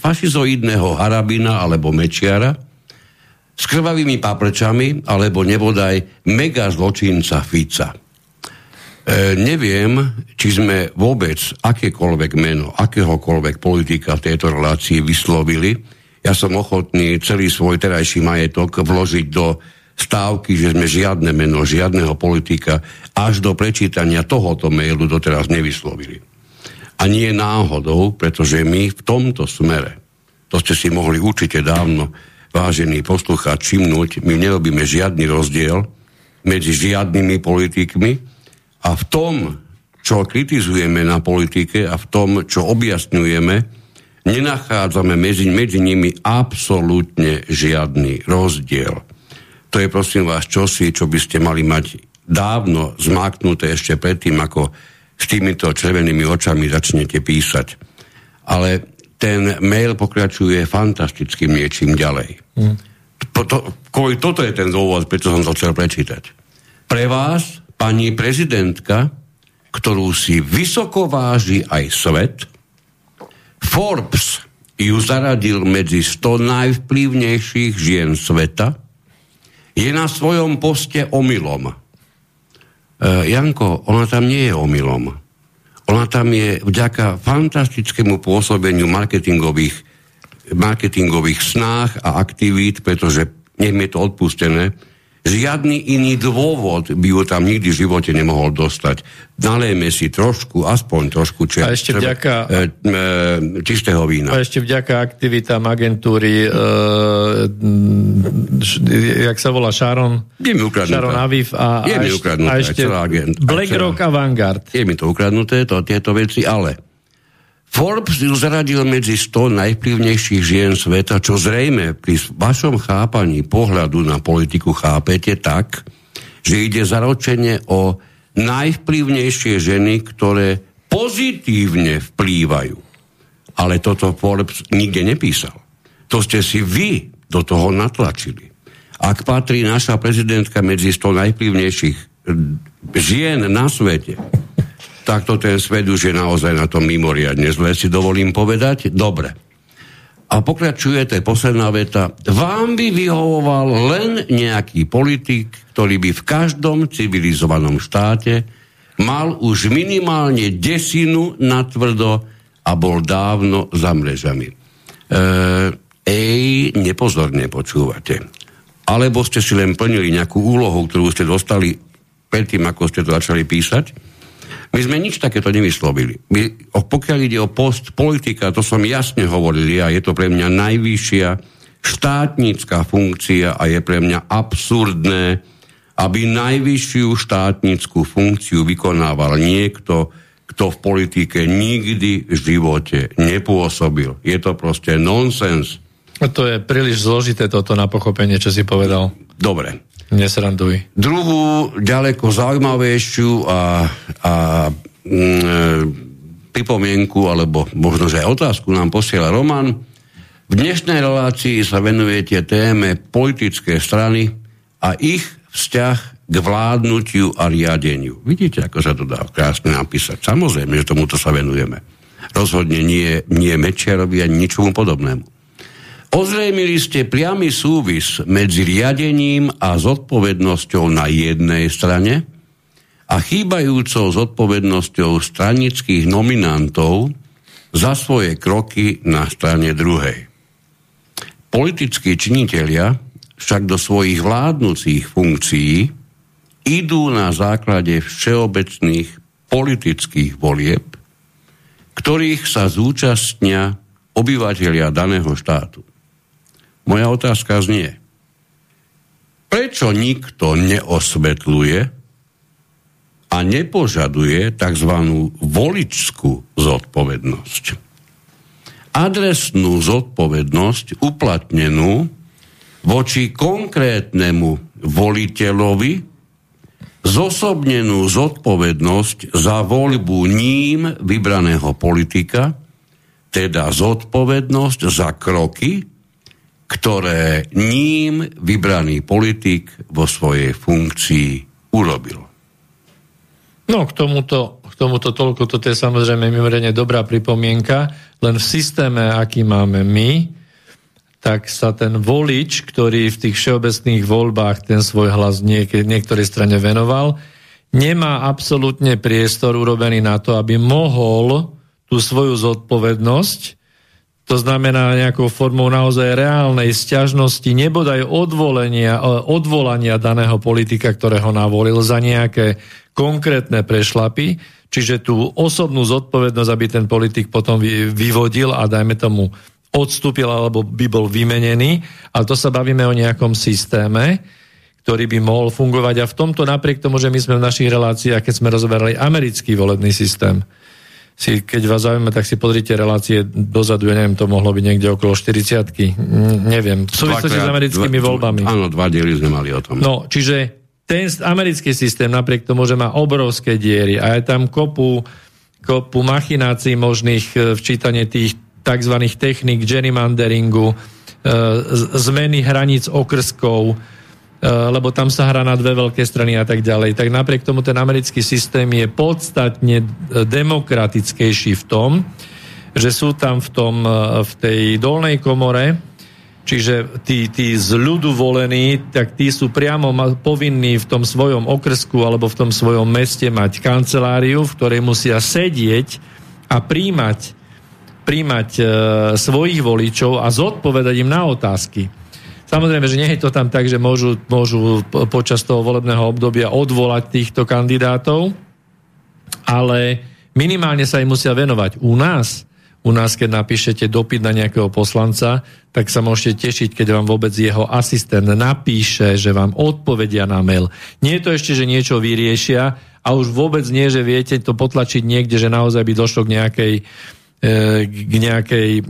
Speaker 2: fašizoidného Harabina alebo Mečiara s krvavými paprčami alebo nebodaj mega zločinca Fica E, neviem, či sme vôbec akékoľvek meno, akéhokoľvek politika v tejto relácii vyslovili. Ja som ochotný celý svoj terajší majetok vložiť do stávky, že sme žiadne meno, žiadneho politika až do prečítania tohoto mailu doteraz nevyslovili. A nie náhodou, pretože my v tomto smere, to ste si mohli určite dávno, vážený poslucháč, všimnúť, my nerobíme žiadny rozdiel medzi žiadnymi politikmi, a v tom, čo kritizujeme na politike a v tom, čo objasňujeme, nenachádzame medzi, medzi nimi absolútne žiadny rozdiel. To je prosím vás čosi, čo by ste mali mať dávno zmáknuté ešte predtým, ako s týmito červenými očami začnete písať. Ale ten mail pokračuje fantastickým niečím ďalej. Mm. To, to, toto je ten dôvod, prečo som to chcel prečítať. Pre vás pani prezidentka, ktorú si vysoko váži aj svet, Forbes ju zaradil medzi 100 najvplyvnejších žien sveta, je na svojom poste omylom. E, Janko, ona tam nie je omylom. Ona tam je vďaka fantastickému pôsobeniu marketingových, marketingových snách a aktivít, pretože nech mi je to odpustené, Žiadny iný dôvod by ju tam nikdy v živote nemohol dostať. Nalejme si trošku, aspoň trošku če,
Speaker 1: a ešte vďaka,
Speaker 2: e, e, čistého vína.
Speaker 1: A ešte vďaka aktivitám agentúry, e, jak sa volá, Sharon,
Speaker 2: je mi
Speaker 1: Sharon Aviv a,
Speaker 2: je
Speaker 1: a,
Speaker 2: mi
Speaker 1: a ešte BlackRock a Vanguard.
Speaker 2: Je mi to ukradnuté, to, tieto veci, ale Forbes ju zaradil medzi 100 najvplyvnejších žien sveta, čo zrejme pri vašom chápaní pohľadu na politiku chápete tak, že ide zaročenie o najvplyvnejšie ženy, ktoré pozitívne vplývajú. Ale toto Forbes nikde nepísal. To ste si vy do toho natlačili. Ak patrí naša prezidentka medzi 100 najvplyvnejších žien na svete, tak to ten svet už je naozaj na tom mimoriadne zle, si dovolím povedať. Dobre. A pokračuje, to je posledná veta. Vám by vyhovoval len nejaký politik, ktorý by v každom civilizovanom štáte mal už minimálne desinu na tvrdo a bol dávno za mrežami. E, ej, nepozorne počúvate. Alebo ste si len plnili nejakú úlohu, ktorú ste dostali predtým, ako ste to začali písať my sme nič takéto nevyslovili. My, pokiaľ ide o post politika, to som jasne hovoril ja, je to pre mňa najvyššia štátnická funkcia a je pre mňa absurdné, aby najvyššiu štátnickú funkciu vykonával niekto, kto v politike nikdy v živote nepôsobil. Je to proste nonsens.
Speaker 1: To je príliš zložité toto na pochopenie, čo si povedal.
Speaker 2: Dobre.
Speaker 1: Nesranduj.
Speaker 2: Druhú, ďaleko zaujímavejšiu a, a mm, e, pripomienku, alebo možno, že aj otázku nám posiela Roman. V dnešnej relácii sa venujete téme politické strany a ich vzťah k vládnutiu a riadeniu. Vidíte, ako sa to dá krásne napísať. Samozrejme, že tomuto sa venujeme. Rozhodne nie, nie Mečiarovi ani ničomu podobnému. Ozrejmili ste priamy súvis medzi riadením a zodpovednosťou na jednej strane a chýbajúcou zodpovednosťou stranických nominantov za svoje kroky na strane druhej. Politickí činitelia však do svojich vládnúcich funkcií idú na základe všeobecných politických volieb, ktorých sa zúčastnia obyvateľia daného štátu. Moja otázka znie, prečo nikto neosvetľuje a nepožaduje tzv. voličskú zodpovednosť? Adresnú zodpovednosť uplatnenú voči konkrétnemu voliteľovi zosobnenú zodpovednosť za voľbu ním vybraného politika, teda zodpovednosť za kroky, ktoré ním vybraný politik vo svojej funkcii urobil.
Speaker 1: No, k tomuto, k tomuto toľko, toto je samozrejme mimoriadne dobrá pripomienka, len v systéme, aký máme my, tak sa ten volič, ktorý v tých všeobecných voľbách ten svoj hlas niek- niektorej strane venoval, nemá absolútne priestor urobený na to, aby mohol tú svoju zodpovednosť, to znamená nejakou formou naozaj reálnej sťažnosti, nebodaj odvolenia, e, odvolania daného politika, ktorého navolil za nejaké konkrétne prešlapy, čiže tú osobnú zodpovednosť, aby ten politik potom vyvodil a dajme tomu odstúpil alebo by bol vymenený, ale to sa bavíme o nejakom systéme, ktorý by mohol fungovať. A v tomto napriek tomu, že my sme v našich reláciách, keď sme rozoberali americký volebný systém, si, keď vás zaujíma, tak si pozrite relácie dozadu, ja neviem, to mohlo byť niekde okolo 40 neviem, v súvislosti s americkými dva, voľbami.
Speaker 2: Áno, dva diely sme mali o tom.
Speaker 1: No, čiže ten americký systém, napriek tomu, že má obrovské diery a je tam kopu, kopu machinácií možných e, v čítanie tých tzv. technik gerrymanderingu, e, zmeny hraníc okrskov, lebo tam sa hrá na dve veľké strany a tak ďalej. Tak napriek tomu ten americký systém je podstatne demokratickejší v tom, že sú tam v, tom, e, v tej dolnej komore, čiže tí, tí z ľudu volení, tak tí sú priamo povinní v tom svojom okrsku alebo v tom svojom meste mať kanceláriu, v ktorej musia sedieť a príjmať príjmať e, svojich voličov a zodpovedať im na otázky. Samozrejme, že nie je to tam tak, že môžu, môžu počas toho volebného obdobia odvolať týchto kandidátov, ale minimálne sa im musia venovať. U nás, u nás, keď napíšete dopyt na nejakého poslanca, tak sa môžete tešiť, keď vám vôbec jeho asistent napíše, že vám odpovedia na mail. Nie je to ešte, že niečo vyriešia a už vôbec nie, že viete to potlačiť niekde, že naozaj by došlo k nejakej E, k nejakej e,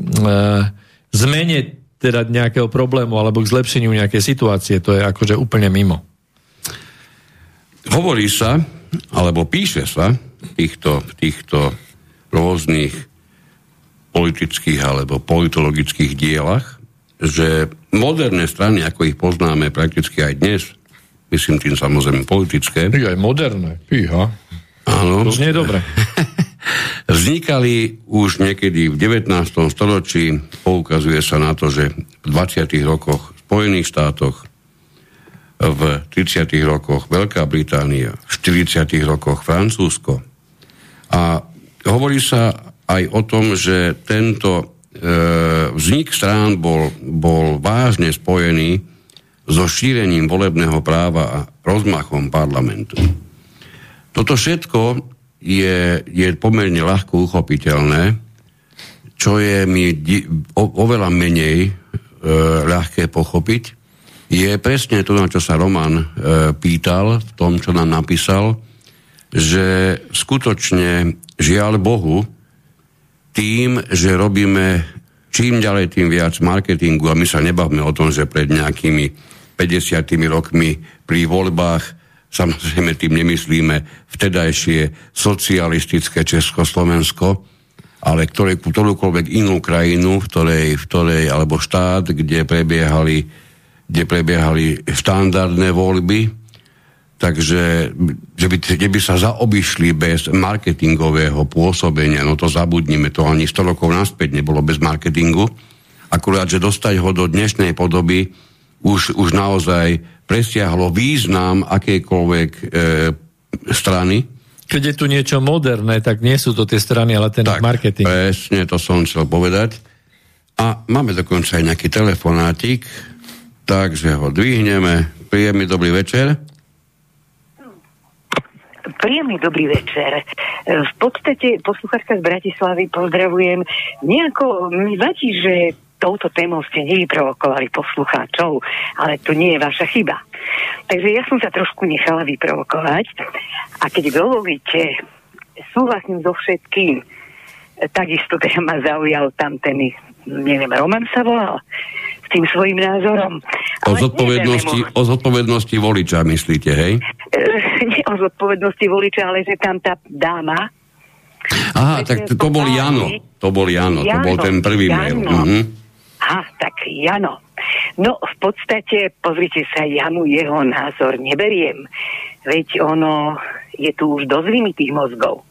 Speaker 1: zmene teda nejakého problému alebo k zlepšeniu nejakej situácie. To je akože úplne mimo.
Speaker 2: Hovorí sa, alebo píše sa v týchto, v týchto rôznych politických alebo politologických dielach, že moderné strany, ako ich poznáme prakticky aj dnes, myslím tým samozrejme politické.
Speaker 1: Je aj moderné, fíha.
Speaker 2: Áno.
Speaker 1: To znie dobre.
Speaker 2: Vznikali už niekedy v 19. storočí, poukazuje sa na to, že v 20. rokoch v Spojených štátoch, v 30. rokoch Veľká Británia, v 40. rokoch Francúzsko. A hovorí sa aj o tom, že tento e, vznik strán bol, bol vážne spojený so šírením volebného práva a rozmachom parlamentu. Toto všetko je, je pomerne ľahko uchopiteľné, čo je mi di- o, oveľa menej e, ľahké pochopiť, je presne to, na čo sa Roman e, pýtal v tom, čo nám napísal, že skutočne žiaľ Bohu, tým, že robíme čím ďalej, tým viac marketingu a my sa nebavme o tom, že pred nejakými 50 rokmi pri voľbách Samozrejme tým nemyslíme vtedajšie socialistické Československo, ale ktoré, ktorúkoľvek inú krajinu, v ktorej, v ktorej, alebo štát, kde prebiehali, kde prebiehali štandardné voľby, Takže že by, že by sa zaobišli bez marketingového pôsobenia, no to zabudnime, to ani 100 rokov naspäť nebolo bez marketingu. Akurát, že dostať ho do dnešnej podoby už, už naozaj presiahlo význam akejkoľvek e, strany.
Speaker 1: Keď je tu niečo moderné, tak nie sú to tie strany, ale ten
Speaker 2: tak,
Speaker 1: marketing.
Speaker 2: presne, to som chcel povedať. A máme dokonca aj nejaký telefonátik, takže ho dvihneme. Príjemný dobrý večer.
Speaker 5: Príjemný dobrý večer. V podstate posluchačka z Bratislavy pozdravujem. Nejako mi vadí, že touto témou ste nevyprovokovali poslucháčov, ale to nie je vaša chyba. Takže ja som sa trošku nechala vyprovokovať a keď dovolíte, súhlasím so všetkým. Takisto teda ma zaujal tam ten, neviem, Roman sa volal, s tým svojim názorom.
Speaker 2: O zodpovednosti, o zodpovednosti voliča myslíte, hej?
Speaker 5: Nie o zodpovednosti voliča, ale že tam tá dáma...
Speaker 2: Aha, tak to, to bol Jano. To bol Jano, Jano to bol ten prvý Jano. mail. Mhm.
Speaker 5: Aha, tak Jano. No, v podstate, pozrite sa, ja mu jeho názor neberiem. Veď ono je tu už dosť tých mozgov.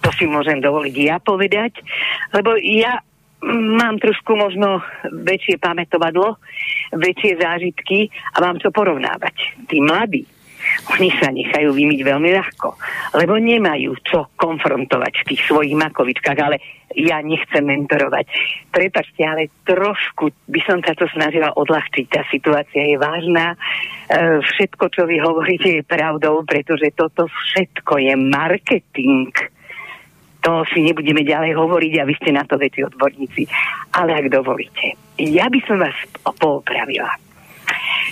Speaker 5: To si môžem dovoliť ja povedať, lebo ja mám trošku možno väčšie pamätovadlo, väčšie zážitky a mám čo porovnávať. Tí mladí, oni sa nechajú vymyť veľmi ľahko, lebo nemajú čo konfrontovať v tých svojich makovičkách, ale ja nechcem mentorovať. Prepačte, ale trošku by som sa to snažila odľahčiť. Tá situácia je vážna. E, všetko, čo vy hovoríte, je pravdou, pretože toto všetko je marketing to si nebudeme ďalej hovoriť a vy ste na to veci odborníci. Ale ak dovolíte, ja by som vás poopravila.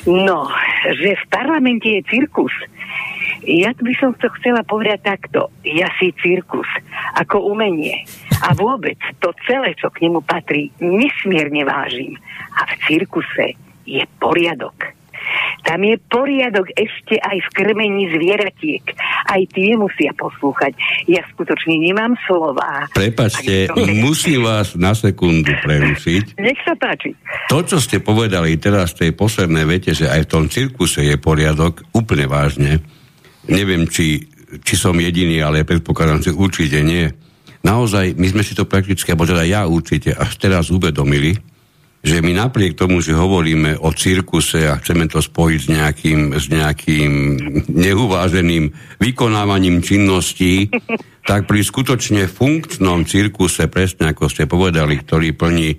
Speaker 5: No, že v parlamente je cirkus. Ja by som to chcela povedať takto. Ja si cirkus ako umenie a vôbec to celé, čo k nemu patrí, nesmierne vážim. A v cirkuse je poriadok tam je poriadok ešte aj v krmení zvieratiek. Aj tie musia poslúchať. Ja skutočne nemám slova.
Speaker 2: Prepačte, to... musím vás na sekundu prerušiť.
Speaker 5: Nech sa páči.
Speaker 2: To, čo ste povedali teraz v tej poslednej vete, že aj v tom cirkuse je poriadok, úplne vážne. Neviem, či, či som jediný, ale predpokladám, že určite nie. Naozaj, my sme si to prakticky, alebo teda ja určite, až teraz uvedomili, že my napriek tomu, že hovoríme o cirkuse a chceme to spojiť s nejakým, s nejakým neuváženým vykonávaním činností, tak pri skutočne funkčnom cirkuse, presne ako ste povedali, ktorý plní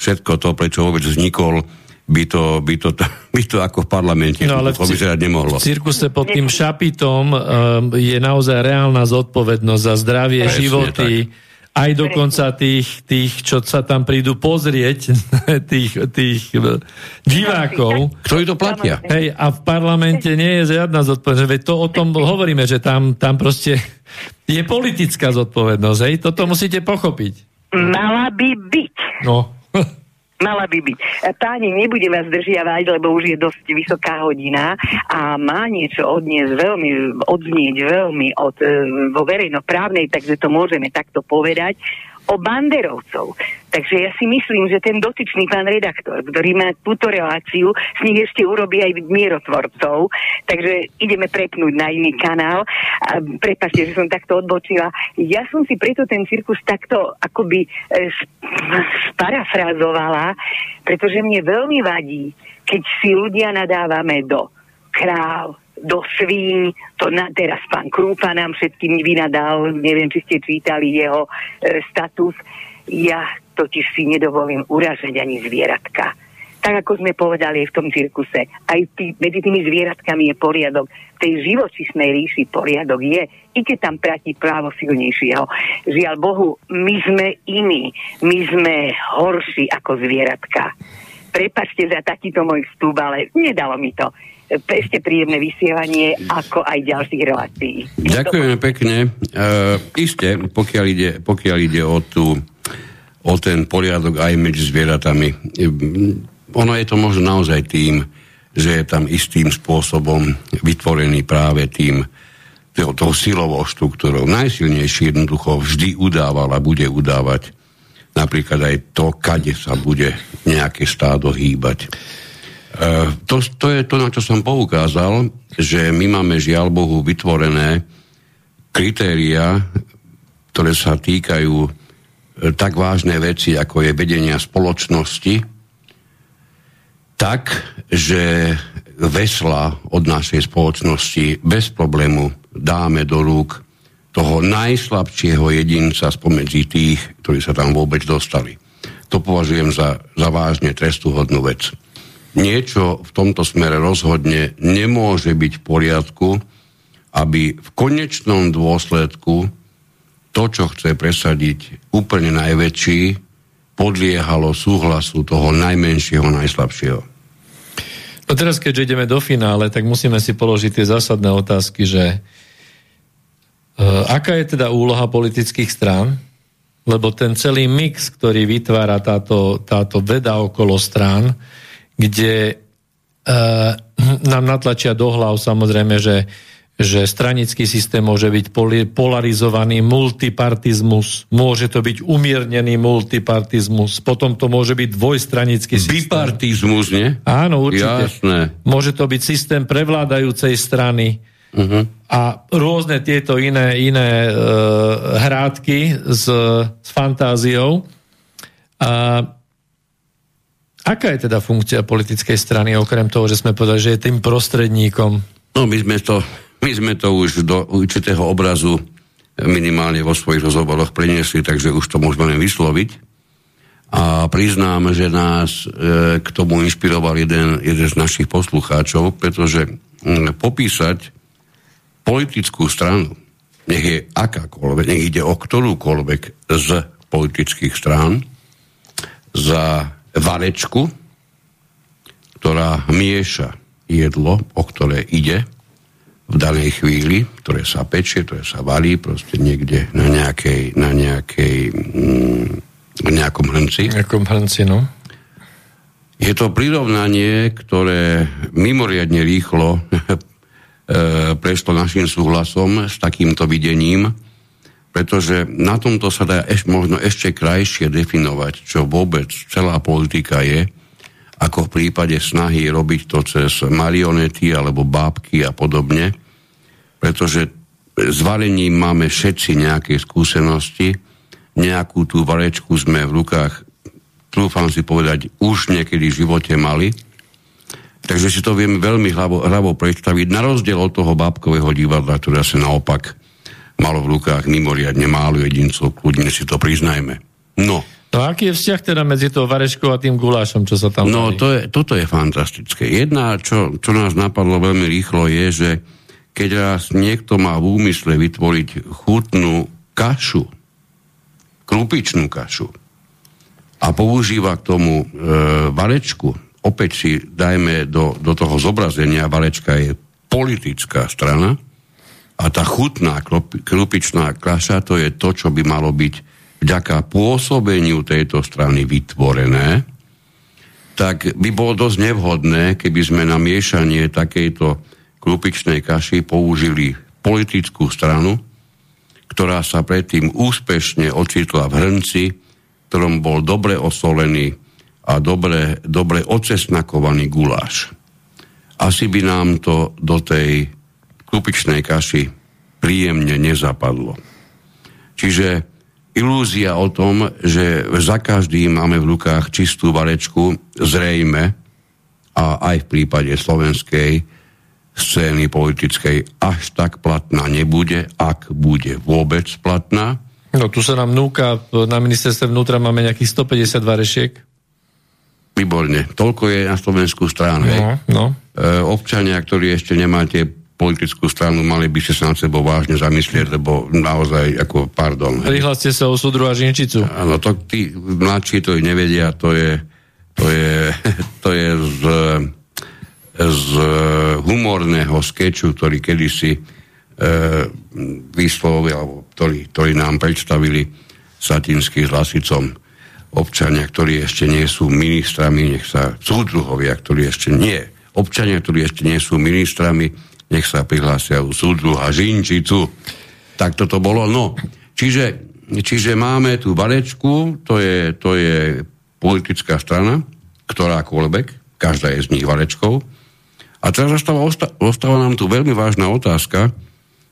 Speaker 2: všetko to, prečo vôbec vznikol, by to, by to, by to ako v parlamente no, ale v vyzerať nemohlo.
Speaker 1: V cirkuse pod tým šapitom um, je naozaj reálna zodpovednosť za zdravie, Presne životy, tak aj dokonca tých, tých, čo sa tam prídu pozrieť, tých, tých e, divákov.
Speaker 2: Ktorí to platia.
Speaker 1: Hej, a v parlamente nie je žiadna zodpovednosť. Veď to o tom hovoríme, že tam, tam proste je politická zodpovednosť. Hej, toto musíte pochopiť.
Speaker 5: Mala by byť.
Speaker 1: No.
Speaker 5: Mala by byť. E, páni, nebudem vás zdržiavať, lebo už je dosť vysoká hodina a má niečo odniesť veľmi, odznieť veľmi od, e, vo verejnoprávnej, takže to môžeme takto povedať o banderovcov. Takže ja si myslím, že ten dotyčný pán redaktor, ktorý má túto reláciu, s nich ešte urobí aj mierotvorcov. Takže ideme prepnúť na iný kanál. A že som takto odbočila. Ja som si preto ten cirkus takto akoby e, sparafrázovala, pretože mne veľmi vadí, keď si ľudia nadávame do kráv, do svíň, to na, teraz pán Krúpa nám všetkým vynadal, neviem, či ste čítali jeho e, status. Ja totiž si nedovolím uražať ani zvieratka. Tak ako sme povedali v tom cirkuse, aj tý, medzi tými zvieratkami je poriadok. V tej živočišnej ríši poriadok je, i keď tam platí právo silnejšieho. Žiaľ Bohu, my sme iní, my sme horší ako zvieratka. Prepačte za takýto môj vstup, ale nedalo mi to ešte príjemné vysielanie, ako aj ďalších relácií.
Speaker 2: Ďakujeme pekne. Uh, isté, pokiaľ ide, pokiaľ ide o, tú, o ten poriadok aj medzi zvieratami, ono je to možno naozaj tým, že je tam istým spôsobom vytvorený práve tým, tou, tou silovou štruktúrou. Najsilnejší jednoducho vždy udával a bude udávať napríklad aj to, kade sa bude nejaké stádo hýbať. To, to je to, na čo som poukázal, že my máme žiaľ Bohu vytvorené kritéria, ktoré sa týkajú e, tak vážne veci, ako je vedenia spoločnosti, tak, že vesla od našej spoločnosti bez problému dáme do rúk toho najslabšieho jedinca spomedzi tých, ktorí sa tam vôbec dostali. To považujem za, za vážne trestuhodnú vec. Niečo v tomto smere rozhodne nemôže byť v poriadku, aby v konečnom dôsledku to, čo chce presadiť úplne najväčší, podliehalo súhlasu toho najmenšieho, najslabšieho.
Speaker 1: No teraz, keďže ideme do finále, tak musíme si položiť tie zásadné otázky, že uh, aká je teda úloha politických strán, lebo ten celý mix, ktorý vytvára táto, táto veda okolo strán, kde uh, nám natlačia do hlav samozrejme, že že stranický systém môže byť polarizovaný multipartizmus, môže to byť umiernený multipartizmus, potom to môže byť dvojstranický systém.
Speaker 2: Bipartizmus, nie?
Speaker 1: Áno, určite.
Speaker 2: Jasné.
Speaker 1: Môže to byť systém prevládajúcej strany uh-huh. a rôzne tieto iné, iné uh, hrádky s, s fantáziou. A aká je teda funkcia politickej strany, okrem toho, že sme povedali, že je tým prostredníkom?
Speaker 2: No, my sme to my sme to už do určitého obrazu minimálne vo svojich rozhovoroch preniesli, takže už to môžeme vysloviť. A priznám, že nás e, k tomu inšpiroval jeden, jeden z našich poslucháčov, pretože m, popísať politickú stranu, nech je akákoľvek, nech ide o ktorúkoľvek z politických strán, za varečku, ktorá mieša jedlo, o ktoré ide, v danej chvíli, ktoré sa pečie, ktoré sa varí proste niekde na nejakej, na nejakej mm, nejakom hrnci.
Speaker 1: Nejakom hrnci, no.
Speaker 2: Je to prirovnanie, ktoré mimoriadne rýchlo e, prešlo našim súhlasom s takýmto videním, pretože na tomto sa dá eš, možno ešte krajšie definovať, čo vôbec celá politika je, ako v prípade snahy robiť to cez marionety alebo bábky a podobne, pretože s varením máme všetci nejaké skúsenosti, nejakú tú varečku sme v rukách, trúfam si povedať, už niekedy v živote mali, takže si to vieme veľmi hlavo, hlavo predstaviť, na rozdiel od toho bábkového divadla, ktoré sa naopak malo v rukách mimoriadne málo jedincov, kľudne si to priznajme. No,
Speaker 1: No aký je vzťah teda medzi tou vareškou a tým gulášom, čo sa tam
Speaker 2: No to je, toto je fantastické. Jedna, čo, čo nás napadlo veľmi rýchlo, je, že keď raz niekto má v úmysle vytvoriť chutnú kašu, krupičnú kašu a používa k tomu e, varečku, opäť si dajme do, do toho zobrazenia, varečka je politická strana a tá chutná krupičná kaša to je to, čo by malo byť vďaka pôsobeniu tejto strany vytvorené, tak by bolo dosť nevhodné, keby sme na miešanie takejto klupičnej kaši použili politickú stranu, ktorá sa predtým úspešne ocitla v hrnci, ktorom bol dobre osolený a dobre, dobre ocesnakovaný guláš. Asi by nám to do tej klupičnej kaši príjemne nezapadlo. Čiže ilúzia o tom, že za každým máme v rukách čistú varečku, zrejme, a aj v prípade slovenskej scény politickej až tak platná nebude, ak bude vôbec platná.
Speaker 1: No tu sa nám núka, na ministerstve vnútra máme nejakých 150 varešiek.
Speaker 2: Výborne. Toľko je na Slovensku stranu.
Speaker 1: No, no.
Speaker 2: E, občania, ktorí ešte nemáte politickú stranu, mali by ste sa nad sebou vážne zamyslieť, lebo naozaj, ako, pardon.
Speaker 1: Prihláste sa o súdru a žinčicu.
Speaker 2: Áno, to tí mladší to nevedia, to je, to je, to je z, z humorného skeču, ktorý kedysi e, vyslovili, alebo ktorý, ktorý nám predstavili Satinský s Lasicom občania, ktorí ešte nie sú ministrami, nech sa súdruhovia, ktorí ešte nie, občania, ktorí ešte nie sú ministrami, nech sa prihlásia u súdru a žinčicu. Tak toto bolo. No, čiže, čiže máme tú varečku, to je, to je politická strana, ktorákoľvek, každá je z nich varečkou. A teraz ostáva, ostáva nám tu veľmi vážna otázka,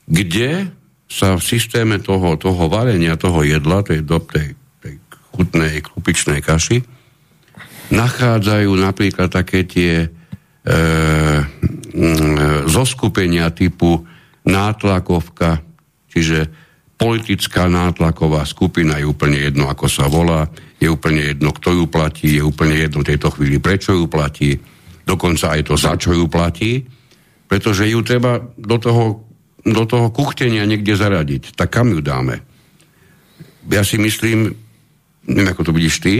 Speaker 2: kde sa v systéme toho, toho varenia, toho jedla, tej, tej, tej chutnej krupičnej kaši, nachádzajú napríklad také tie e, zoskupenia typu nátlakovka, čiže politická nátlaková skupina je úplne jedno, ako sa volá, je úplne jedno, kto ju platí, je úplne jedno v tejto chvíli, prečo ju platí, dokonca aj to, za čo ju platí, pretože ju treba do toho, do toho kuchtenia niekde zaradiť. Tak kam ju dáme? Ja si myslím, neviem, ako to vidíš ty,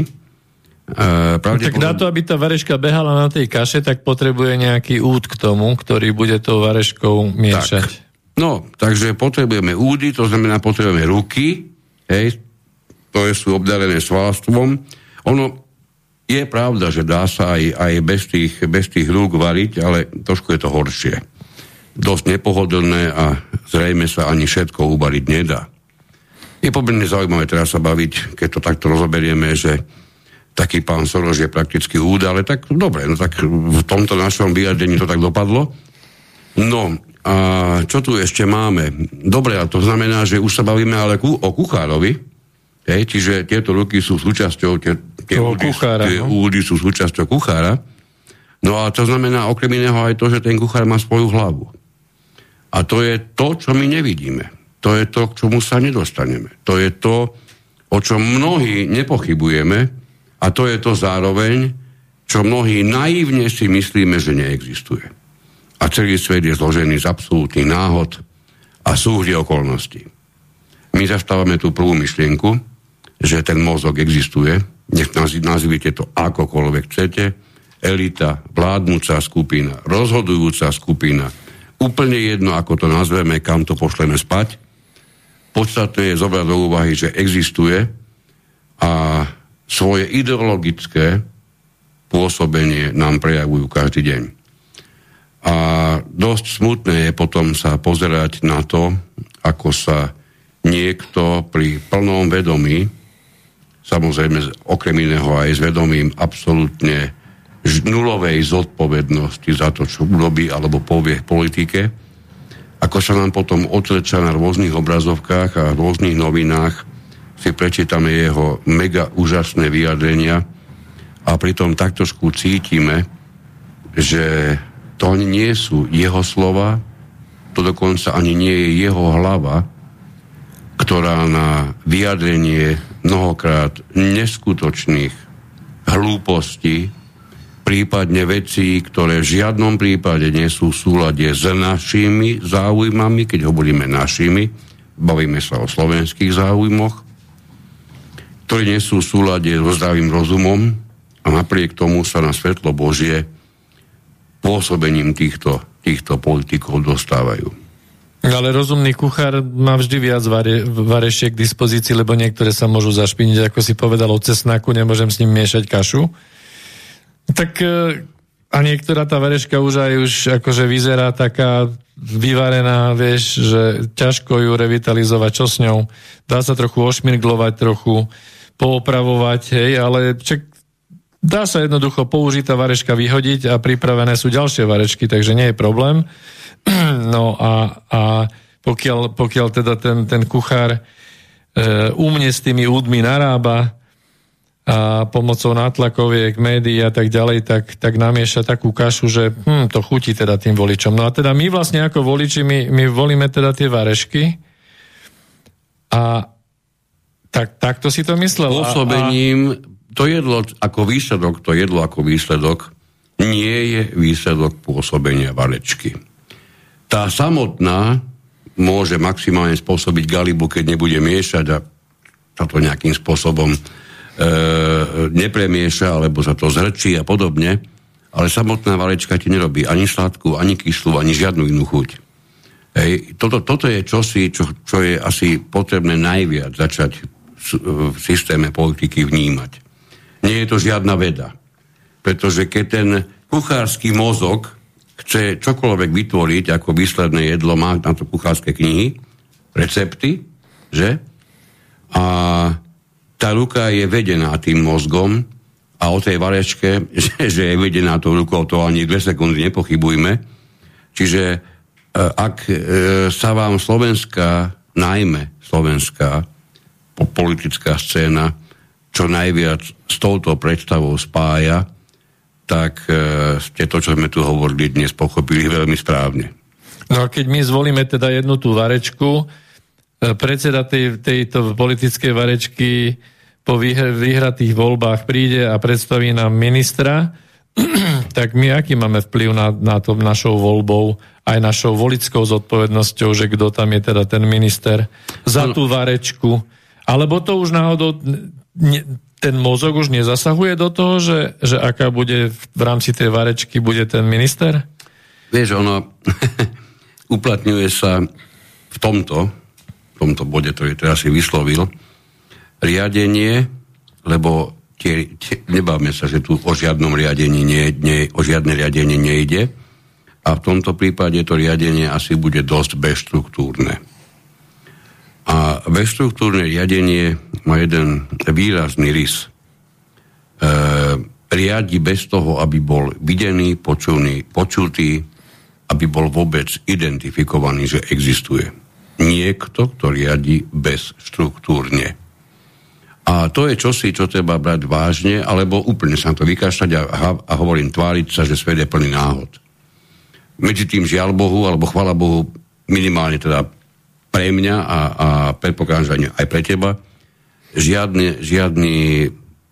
Speaker 1: Uh, tak na to, aby tá vareška behala na tej kaše, tak potrebuje nejaký úd k tomu, ktorý bude tou vareškou miešať. Tak.
Speaker 2: No, takže potrebujeme údy, to znamená potrebujeme ruky, hej, ktoré sú obdarené svalstvom. Ono je pravda, že dá sa aj, aj bez, tých, bez tých rúk variť, ale trošku je to horšie. Dosť nepohodlné a zrejme sa ani všetko ubariť nedá. Je pomerne zaujímavé teraz sa baviť, keď to takto rozoberieme, že taký pán Soros je prakticky úd, ale tak dobre, no tak v tomto našom vyjadrení to tak dopadlo. No a čo tu ešte máme? Dobre, a to znamená, že už sa bavíme ale ku, o kuchárovi, Hej, čiže tieto ruky sú súčasťou, tie, tie, údy, kuchára, tie no? údy sú súčasťou kuchára. No a to znamená okrem iného aj to, že ten kuchár má svoju hlavu. A to je to, čo my nevidíme. To je to, k čomu sa nedostaneme. To je to, o čom mnohí nepochybujeme a to je to zároveň, čo mnohí naivne si myslíme, že neexistuje. A celý svet je zložený z absolútnych náhod a súhry okolností. My zastávame tú prvú myšlienku, že ten mozog existuje, nech nazvite to akokoľvek chcete, elita, vládnúca skupina, rozhodujúca skupina, úplne jedno, ako to nazveme, kam to pošleme spať. Podstatné je zobrať do úvahy, že existuje a svoje ideologické pôsobenie nám prejavujú každý deň. A dosť smutné je potom sa pozerať na to, ako sa niekto pri plnom vedomí samozrejme okrem iného aj s vedomím absolútne nulovej zodpovednosti za to, čo urobí alebo povie v politike, ako sa nám potom otreča na rôznych obrazovkách a rôznych novinách si prečítame jeho mega úžasné vyjadrenia a pritom tak trošku cítime, že to nie sú jeho slova, to dokonca ani nie je jeho hlava, ktorá na vyjadrenie mnohokrát neskutočných hlúpostí, prípadne vecí, ktoré v žiadnom prípade nie sú v súlade s našimi záujmami, keď hovoríme našimi, bavíme sa o slovenských záujmoch, ktoré nie sú v súlade so zdravým rozumom a napriek tomu sa na svetlo Božie pôsobením týchto, týchto politikov dostávajú.
Speaker 1: Ale rozumný kuchár má vždy viac vare, varešiek k dispozícii, lebo niektoré sa môžu zašpiniť, ako si povedal o cesnaku, nemôžem s ním miešať kašu. Tak e, a niektorá tá vareška už aj už akože vyzerá taká vyvarená, vieš, že ťažko ju revitalizovať, čo s ňou. Dá sa trochu ošmirglovať, trochu poopravovať, hej, ale čak, dá sa jednoducho použiť tá vareška vyhodiť a pripravené sú ďalšie varečky, takže nie je problém. No a, a pokiaľ, pokiaľ teda ten, ten kuchár e, umne s tými údmi narába a pomocou nátlakoviek, médií a tak ďalej, tak, tak namieša takú kašu, že hm, to chutí teda tým voličom. No a teda my vlastne ako voliči, my, my volíme teda tie varešky a tak, takto si to myslel.
Speaker 2: Pôsobením, a, to jedlo ako výsledok, to jedlo ako výsledok nie je výsledok pôsobenia varečky. Tá samotná môže maximálne spôsobiť galibu, keď nebude miešať a sa to nejakým spôsobom e, nepremieša, alebo sa to zhrčí a podobne, ale samotná valečka ti nerobí ani sladkú, ani kyslú, ani žiadnu inú chuť. Hej, toto, toto je čosi, čo, čo je asi potrebné najviac začať v systéme politiky vnímať. Nie je to žiadna veda. Pretože keď ten kuchársky mozog chce čokoľvek vytvoriť ako výsledné jedlo, má na to kuchárske knihy, recepty, že? A tá ruka je vedená tým mozgom a o tej varečke, že, že je vedená tou rukou, to ani dve sekundy nepochybujme. Čiže e, ak e, sa vám slovenská, najmä slovenská politická scéna čo najviac s touto predstavou spája, tak e, ste to, čo sme tu hovorili dnes, pochopili veľmi správne.
Speaker 1: No a keď my zvolíme teda jednu tú varečku, predseda tej, tejto politickej varečky po vyhratých voľbách príde a predstaví nám ministra, tak my aký máme vplyv na, na to našou voľbou, aj našou volickou zodpovednosťou, že kto tam je teda ten minister za tú varečku. Alebo to už náhodou ne, ten mozog už nezasahuje do toho, že, že aká bude v rámci tej varečky bude ten minister?
Speaker 2: Vieš, ono uplatňuje sa v tomto, v tomto bode, ktorý teraz si vyslovil, riadenie, lebo tie, tie, nebavme sa, že tu o žiadnom riadení nie, nie, o žiadne riadenie nejde a v tomto prípade to riadenie asi bude dosť bezštruktúrne. A bezštruktúrne riadenie má jeden výrazný rys. E, riadi bez toho, aby bol videný, počuný, počutý, aby bol vôbec identifikovaný, že existuje. Niekto, kto riadi bezštruktúrne. A to je čosi, čo treba brať vážne, alebo úplne sa to vykašľať a, a hovorím tváriť sa, že svet je plný náhod. Medzi tým žiaľ Bohu, alebo chvala Bohu, minimálne teda pre mňa a, a predpokladám, že aj pre teba, žiadny, žiadny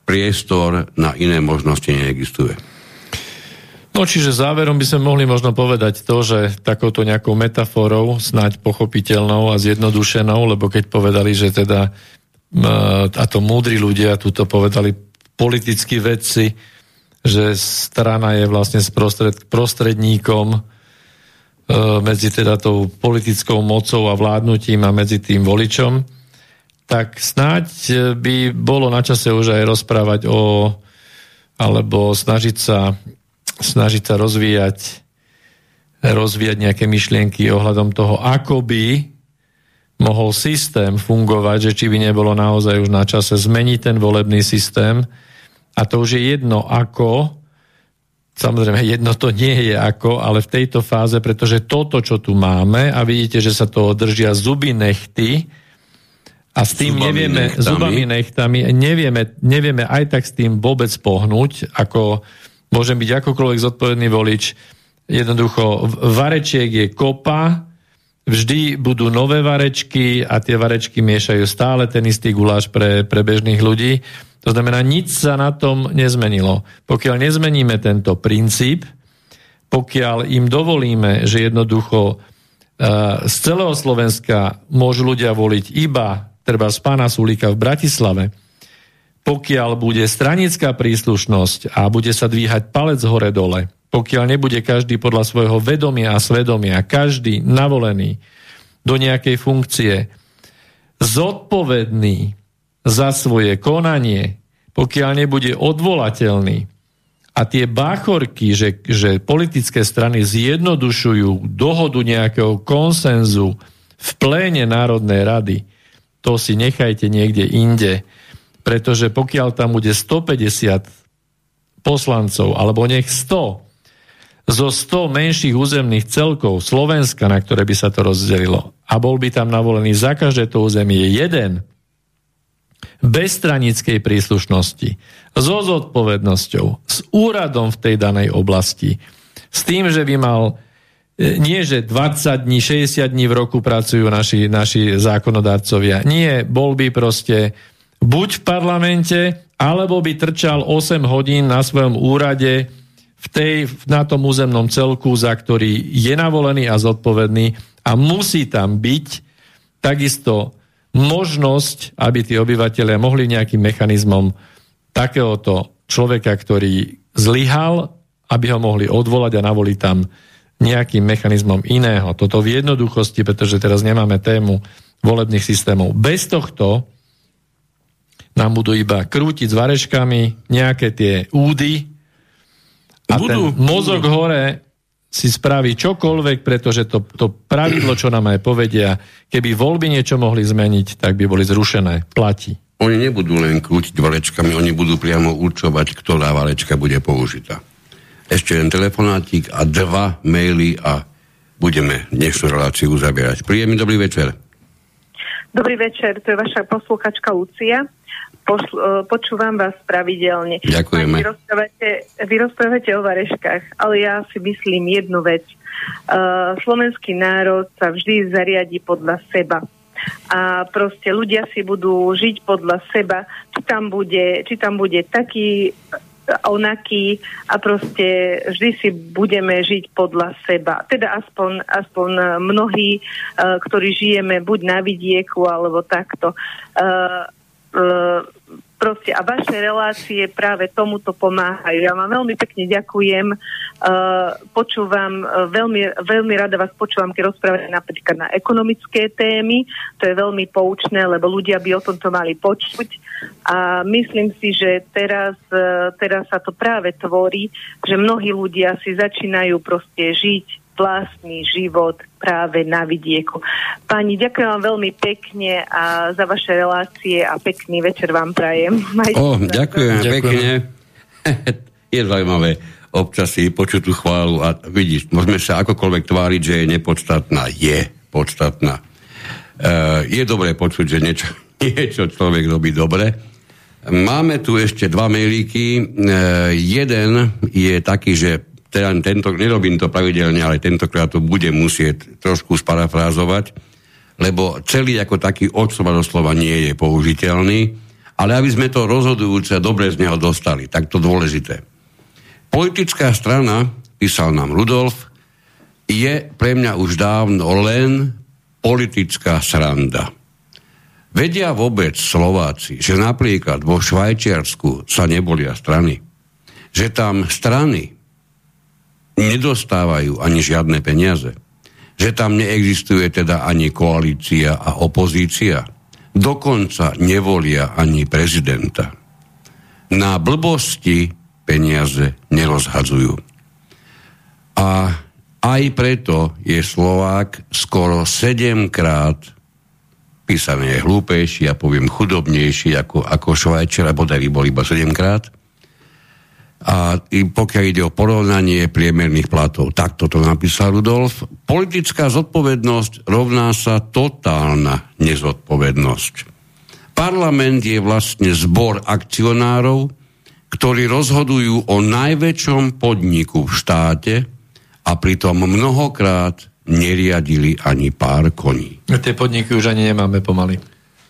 Speaker 2: priestor na iné možnosti neexistuje.
Speaker 1: No čiže záverom by sme mohli možno povedať to, že takouto nejakou metaforou, snáď pochopiteľnou a zjednodušenou, lebo keď povedali, že teda a to múdri ľudia tu to povedali politickí vedci, že strana je vlastne prostred, prostredníkom medzi teda tou politickou mocou a vládnutím a medzi tým voličom, tak snáď by bolo na čase už aj rozprávať o alebo snažiť sa, snažiť sa rozvíjať rozvíjať nejaké myšlienky ohľadom toho, ako by mohol systém fungovať, že či by nebolo naozaj už na čase zmeniť ten volebný systém. A to už je jedno ako, samozrejme jedno to nie je ako, ale v tejto fáze, pretože toto, čo tu máme, a vidíte, že sa to držia zuby nechty, a s tým zubami nevieme, nechtami. zubami nechtami, nevieme, nevieme aj tak s tým vôbec pohnúť, ako môžem byť akokoľvek zodpovedný volič. Jednoducho, varečiek je kopa, vždy budú nové varečky a tie varečky miešajú stále ten istý guláš pre, pre bežných ľudí. To znamená, nič sa na tom nezmenilo. Pokiaľ nezmeníme tento princíp, pokiaľ im dovolíme, že jednoducho uh, z celého Slovenska môžu ľudia voliť iba treba z pána Sulíka v Bratislave, pokiaľ bude stranická príslušnosť a bude sa dvíhať palec hore-dole, pokiaľ nebude každý podľa svojho vedomia a svedomia, každý navolený do nejakej funkcie, zodpovedný za svoje konanie, pokiaľ nebude odvolateľný. A tie báchorky, že, že politické strany zjednodušujú dohodu nejakého konsenzu v pléne Národnej rady, to si nechajte niekde inde, pretože pokiaľ tam bude 150 poslancov, alebo nech 100, zo 100 menších územných celkov Slovenska, na ktoré by sa to rozdelilo, a bol by tam navolený za každé to územie jeden, bez stranickej príslušnosti, so zodpovednosťou, s úradom v tej danej oblasti, s tým, že by mal e, nie, že 20 dní, 60 dní v roku pracujú naši, naši zákonodárcovia. Nie, bol by proste buď v parlamente, alebo by trčal 8 hodín na svojom úrade v tej, na tom územnom celku, za ktorý je navolený a zodpovedný a musí tam byť takisto možnosť, aby tí obyvateľia mohli nejakým mechanizmom takéhoto človeka, ktorý zlyhal, aby ho mohli odvolať a navoliť tam nejakým mechanizmom iného. Toto v jednoduchosti, pretože teraz nemáme tému volebných systémov. Bez tohto nám budú iba krútiť s vareškami nejaké tie údy, a budú, ten mozog budú. hore si spraví čokoľvek, pretože to, to pravidlo, čo nám aj povedia, keby voľby niečo mohli zmeniť, tak by boli zrušené. Platí.
Speaker 2: Oni nebudú len krútiť valečkami, oni budú priamo určovať, ktorá valečka bude použitá. Ešte jeden telefonátik a dva maily a budeme dnešnú reláciu uzavierať. Príjemný dobrý večer.
Speaker 6: Dobrý večer, to je vaša poslúchačka Lucia. Pošl- e, počúvam vás pravidelne.
Speaker 2: Ďakujeme.
Speaker 6: Vy rozprávate, vy rozprávate o vareškách, ale ja si myslím jednu vec. Uh, slovenský národ sa vždy zariadi podľa seba a proste ľudia si budú žiť podľa seba, či tam bude, či tam bude taký onaký a proste vždy si budeme žiť podľa seba. Teda aspoň, aspoň mnohí, uh, ktorí žijeme buď na vidieku alebo takto. Uh, proste a vaše relácie práve tomuto pomáhajú. Ja vám veľmi pekne ďakujem, uh, počúvam, uh, veľmi, veľmi rada vás počúvam, keď rozprávate napríklad na ekonomické témy, to je veľmi poučné, lebo ľudia by o tomto mali počuť. A myslím si, že teraz, teraz sa to práve tvorí, že mnohí ľudia si začínajú proste žiť vlastný život práve na vidieku. Pani, ďakujem vám veľmi pekne a za vaše relácie a pekný večer vám prajem.
Speaker 2: Majte oh, ďakujem, ďakujem pekne. je zaujímavé občas si počuť tú chválu a vidíš, môžeme sa akokoľvek tváriť, že je nepodstatná. Je podstatná. Uh, je dobré počuť, že niečo, niečo človek robí dobre. Máme tu ešte dva mailíky. Uh, jeden je taký, že teda tento, nerobím to pravidelne, ale tentokrát to budem musieť trošku sparafrázovať, lebo celý ako taký od slova do slova nie je použiteľný, ale aby sme to rozhodujúce dobre z neho dostali, tak to dôležité. Politická strana, písal nám Rudolf, je pre mňa už dávno len politická sranda. Vedia vôbec Slováci, že napríklad vo Švajčiarsku sa nebolia strany, že tam strany nedostávajú ani žiadne peniaze. Že tam neexistuje teda ani koalícia a opozícia. Dokonca nevolia ani prezidenta. Na blbosti peniaze nerozhadzujú. A aj preto je Slovák skoro 7 krát písané je hlúpejší, ja poviem chudobnejší ako, ako Švajčer, alebo by bol iba 7 krát a pokiaľ ide o porovnanie priemerných platov. Takto to napísal Rudolf. Politická zodpovednosť rovná sa totálna nezodpovednosť. Parlament je vlastne zbor akcionárov, ktorí rozhodujú o najväčšom podniku v štáte a pritom mnohokrát neriadili ani pár koní.
Speaker 7: Tie podniky už ani nemáme pomaly.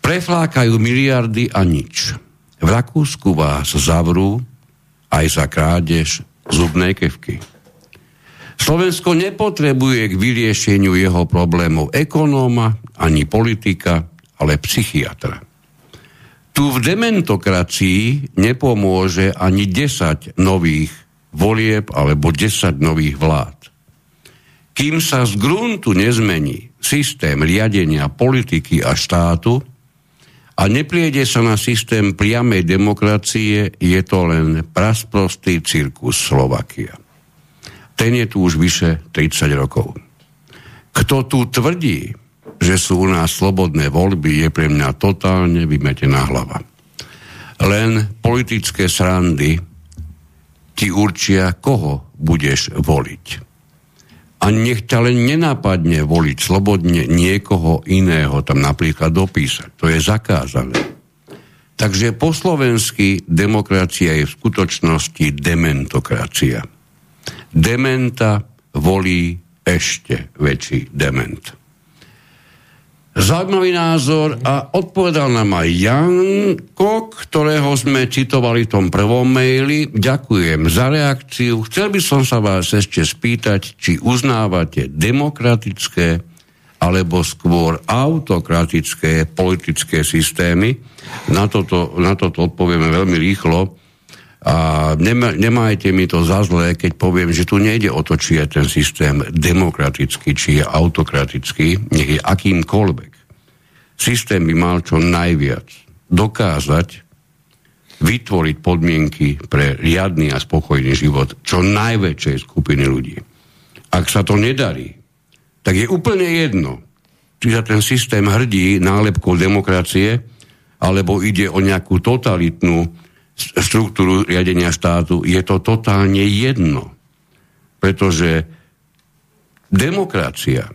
Speaker 2: Preflákajú miliardy a nič. V Rakúsku vás zavrú, aj za krádež zubnej kevky. Slovensko nepotrebuje k vyriešeniu jeho problémov ekonóma ani politika, ale psychiatra. Tu v dementokracii nepomôže ani 10 nových volieb alebo 10 nových vlád. Kým sa z gruntu nezmení systém riadenia politiky a štátu, a nepriede sa na systém priamej demokracie, je to len prasprostý cirkus Slovakia. Ten je tu už vyše 30 rokov. Kto tu tvrdí, že sú u nás slobodné voľby, je pre mňa totálne vymetená hlava. Len politické srandy ti určia, koho budeš voliť a nech ťa len nenápadne voliť slobodne niekoho iného, tam napríklad dopísať. To je zakázané. Takže po slovensky demokracia je v skutočnosti dementokracia. Dementa volí ešte väčší dement. Zaujímavý názor a odpovedal nám aj Janko, ktorého sme citovali v tom prvom maili. Ďakujem za reakciu. Chcel by som sa vás ešte spýtať, či uznávate demokratické alebo skôr autokratické politické systémy. Na toto, na toto odpovieme veľmi rýchlo. A nemajte mi to za zlé, keď poviem, že tu nejde o to, či je ten systém demokratický, či je autokratický, nech je akýmkoľvek. Systém by mal čo najviac dokázať vytvoriť podmienky pre riadny a spokojný život čo najväčšej skupiny ľudí. Ak sa to nedarí, tak je úplne jedno, či sa ten systém hrdí nálepkou demokracie, alebo ide o nejakú totalitnú štruktúru riadenia štátu, je to totálne jedno. Pretože demokracia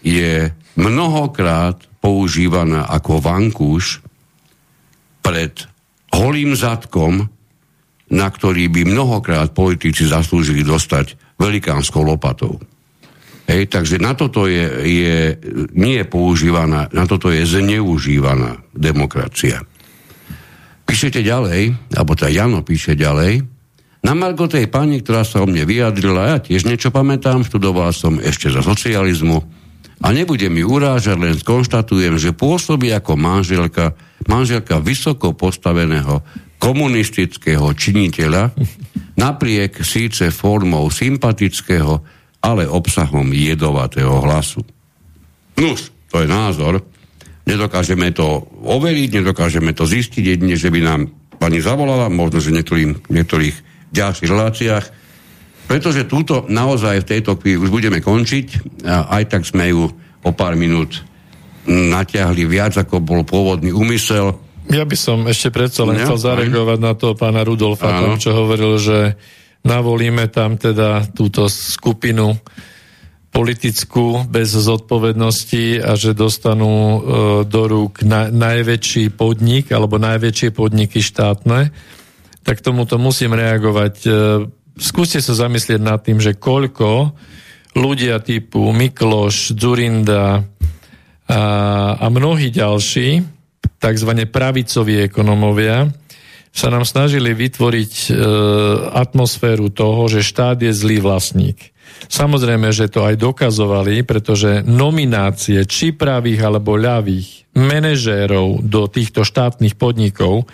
Speaker 2: je mnohokrát používaná ako vankúš pred holým zadkom, na ktorý by mnohokrát politici zaslúžili dostať velikánskou lopatou. Hej, takže na toto je, je, nie je používaná, na toto je zneužívaná demokracia. Píšete ďalej, alebo tá Jano píše ďalej, na Margo tej pani, ktorá sa o mne vyjadrila, ja tiež niečo pamätám, študoval som ešte za socializmu a nebudem mi urážať, len skonštatujem, že pôsobí ako manželka, manželka vysoko postaveného komunistického činiteľa, napriek síce formou sympatického, ale obsahom jedovatého hlasu. Nuž, to je názor. Nedokážeme to overiť, nedokážeme to zistiť, jedine, že by nám pani zavolala, možno, že niektorým, niektorých ďalších reláciách, pretože túto naozaj v tejto chvíli už budeme končiť. A aj tak sme ju o pár minút natiahli viac, ako bol pôvodný úmysel.
Speaker 1: Ja by som ešte predsa len chcel zareagovať na to pána Rudolfa, tam, čo hovoril, že navolíme tam teda túto skupinu politickú bez zodpovednosti a že dostanú e, do rúk na, najväčší podnik alebo najväčšie podniky štátne, tak tomuto musím reagovať. E, skúste sa zamyslieť nad tým, že koľko ľudia typu Mikloš, Zurinda a, a mnohí ďalší, takzvané pravicoví ekonomovia, sa nám snažili vytvoriť e, atmosféru toho, že štát je zlý vlastník. Samozrejme, že to aj dokazovali, pretože nominácie či pravých alebo ľavých manažérov do týchto štátnych podnikov,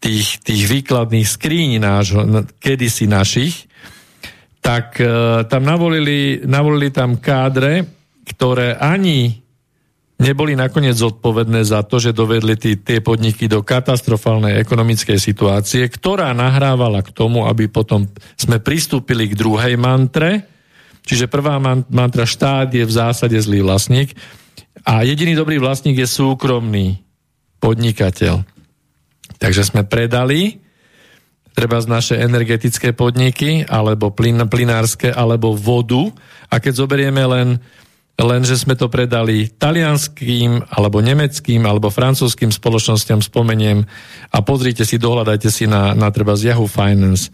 Speaker 1: tých, tých výkladných skríň nášho, kedysi našich, tak e, tam navolili, navolili tam kádre, ktoré ani neboli nakoniec zodpovedné za to, že dovedli tí, tie podniky do katastrofálnej ekonomickej situácie, ktorá nahrávala k tomu, aby potom sme pristúpili k druhej mantre, čiže prvá mantra štát je v zásade zlý vlastník a jediný dobrý vlastník je súkromný podnikateľ. Takže sme predali treba z naše energetické podniky, alebo plyn, plynárske, alebo vodu. A keď zoberieme len lenže sme to predali talianským, alebo nemeckým, alebo francúzským spoločnosťam, spomeniem, a pozrite si, dohľadajte si na, na treba z Yahoo Finance,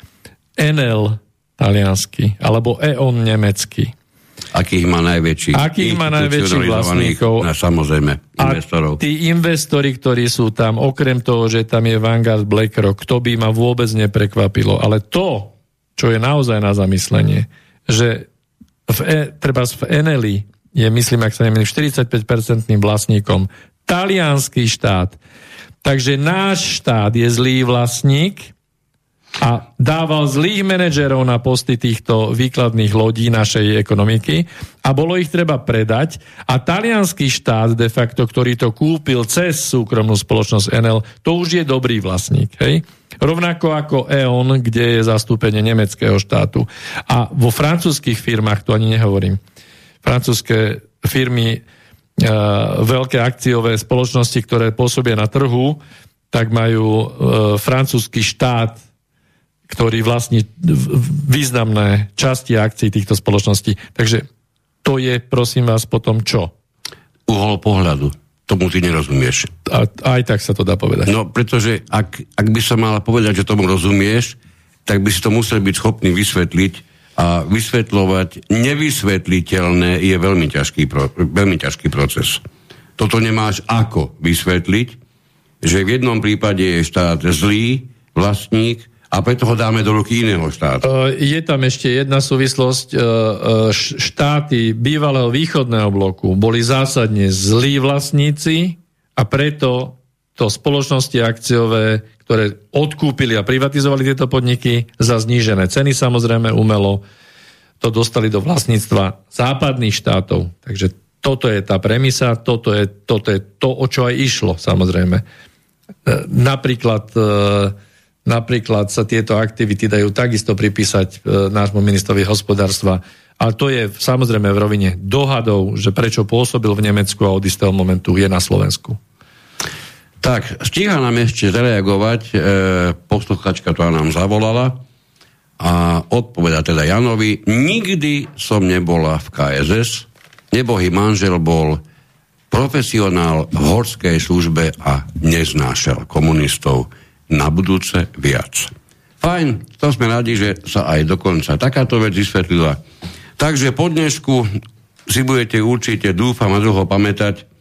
Speaker 1: NL taliansky, alebo EON nemecký.
Speaker 2: Akých má najväčší?
Speaker 1: Akých má najväčších vlastníkov?
Speaker 2: Na, samozrejme, investorov.
Speaker 1: A tí investori, ktorí sú tam, okrem toho, že tam je Vanguard BlackRock, to by ma vôbec neprekvapilo. Ale to, čo je naozaj na zamyslenie, že v, e, treba v Eneli je, myslím, ak sa nemýlim, 45-percentným vlastníkom talianský štát. Takže náš štát je zlý vlastník a dával zlých manažerov na posty týchto výkladných lodí našej ekonomiky a bolo ich treba predať a talianský štát de facto, ktorý to kúpil cez súkromnú spoločnosť NL, to už je dobrý vlastník. Hej? Rovnako ako E.ON, kde je zastúpenie nemeckého štátu. A vo francúzských firmách, to ani nehovorím, francúzske firmy, e, veľké akciové spoločnosti, ktoré pôsobia na trhu, tak majú e, francúzsky štát, ktorý vlastní významné časti akcií týchto spoločností. Takže to je, prosím vás, potom čo?
Speaker 2: Uhol pohľadu. Tomu ty nerozumieš.
Speaker 1: A, aj tak sa to dá povedať.
Speaker 2: No, pretože ak, ak by som mal povedať, že tomu rozumieš, tak by si to musel byť schopný vysvetliť a vysvetľovať nevysvetliteľné je veľmi ťažký, pro, veľmi ťažký proces. Toto nemáš ako vysvetliť, že v jednom prípade je štát zlý vlastník a preto ho dáme do ruky iného štátu.
Speaker 1: E, je tam ešte jedna súvislosť. E, e, štáty bývalého východného bloku boli zásadne zlí vlastníci a preto to spoločnosti akciové ktoré odkúpili a privatizovali tieto podniky za znížené ceny, samozrejme umelo, to dostali do vlastníctva západných štátov. Takže toto je tá premisa, toto je, toto je to, o čo aj išlo, samozrejme. E, napríklad, e, napríklad sa tieto aktivity dajú takisto pripísať e, nášmu ministrovi hospodárstva, ale to je samozrejme v rovine dohadov, že prečo pôsobil v Nemecku a od istého momentu je na Slovensku.
Speaker 2: Tak, stíha nám ešte zareagovať, e, posluchačka to nám zavolala a odpoveda teda Janovi, nikdy som nebola v KSS, nebohý manžel bol profesionál v horskej službe a neznášal komunistov na budúce viac. Fajn, to sme radi, že sa aj dokonca takáto vec vysvetlila. Takže po dnešku si budete určite, dúfam a dlho pamätať,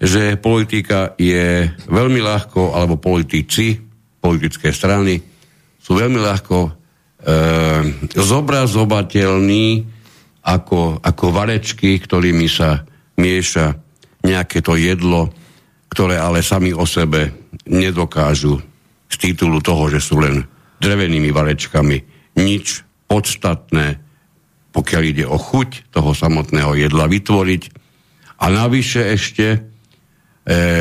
Speaker 2: že politika je veľmi ľahko, alebo politici, politické strany, sú veľmi ľahko e, zobrazovateľní ako, ako varečky, ktorými sa mieša nejaké to jedlo, ktoré ale sami o sebe nedokážu z titulu toho, že sú len drevenými varečkami. Nič podstatné, pokiaľ ide o chuť toho samotného jedla vytvoriť. A navyše ešte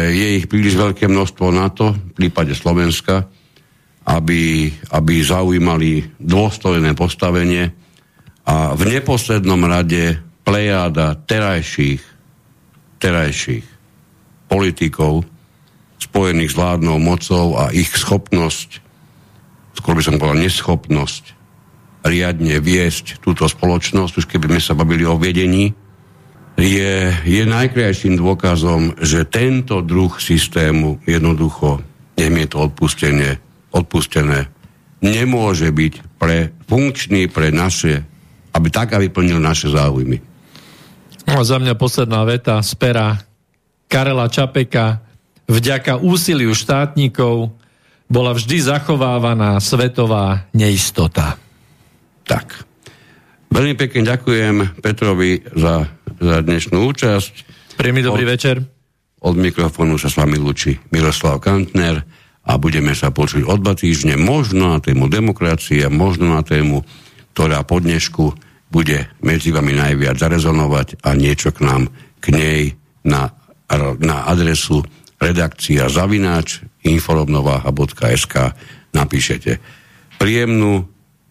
Speaker 2: je ich príliš veľké množstvo na to, v prípade Slovenska, aby, aby zaujímali dôstojné postavenie a v neposlednom rade plejáda terajších terajších politikov spojených s vládnou mocou a ich schopnosť, skôr by som povedal neschopnosť, riadne viesť túto spoločnosť, už keby sme sa bavili o vedení, je, je najkrajším dôkazom, že tento druh systému jednoducho, nech je to odpustené, odpustené, nemôže byť pre funkčný pre naše, aby tak, aby plnil naše záujmy.
Speaker 7: No za mňa posledná veta z pera Karela Čapeka. Vďaka úsiliu štátnikov bola vždy zachovávaná svetová neistota.
Speaker 2: Tak. Veľmi pekne ďakujem Petrovi za, za dnešnú účasť.
Speaker 7: Príjemný dobrý od, večer.
Speaker 2: Od mikrofónu sa s vami lúči Miroslav Kantner a budeme sa počuť o dva týždne, možno na tému demokracie, možno na tému, ktorá po dnešku bude medzi vami najviac zarezonovať a niečo k nám, k nej na, na adresu redakcia zavináč inforovnováha.sk napíšete. Príjemnú,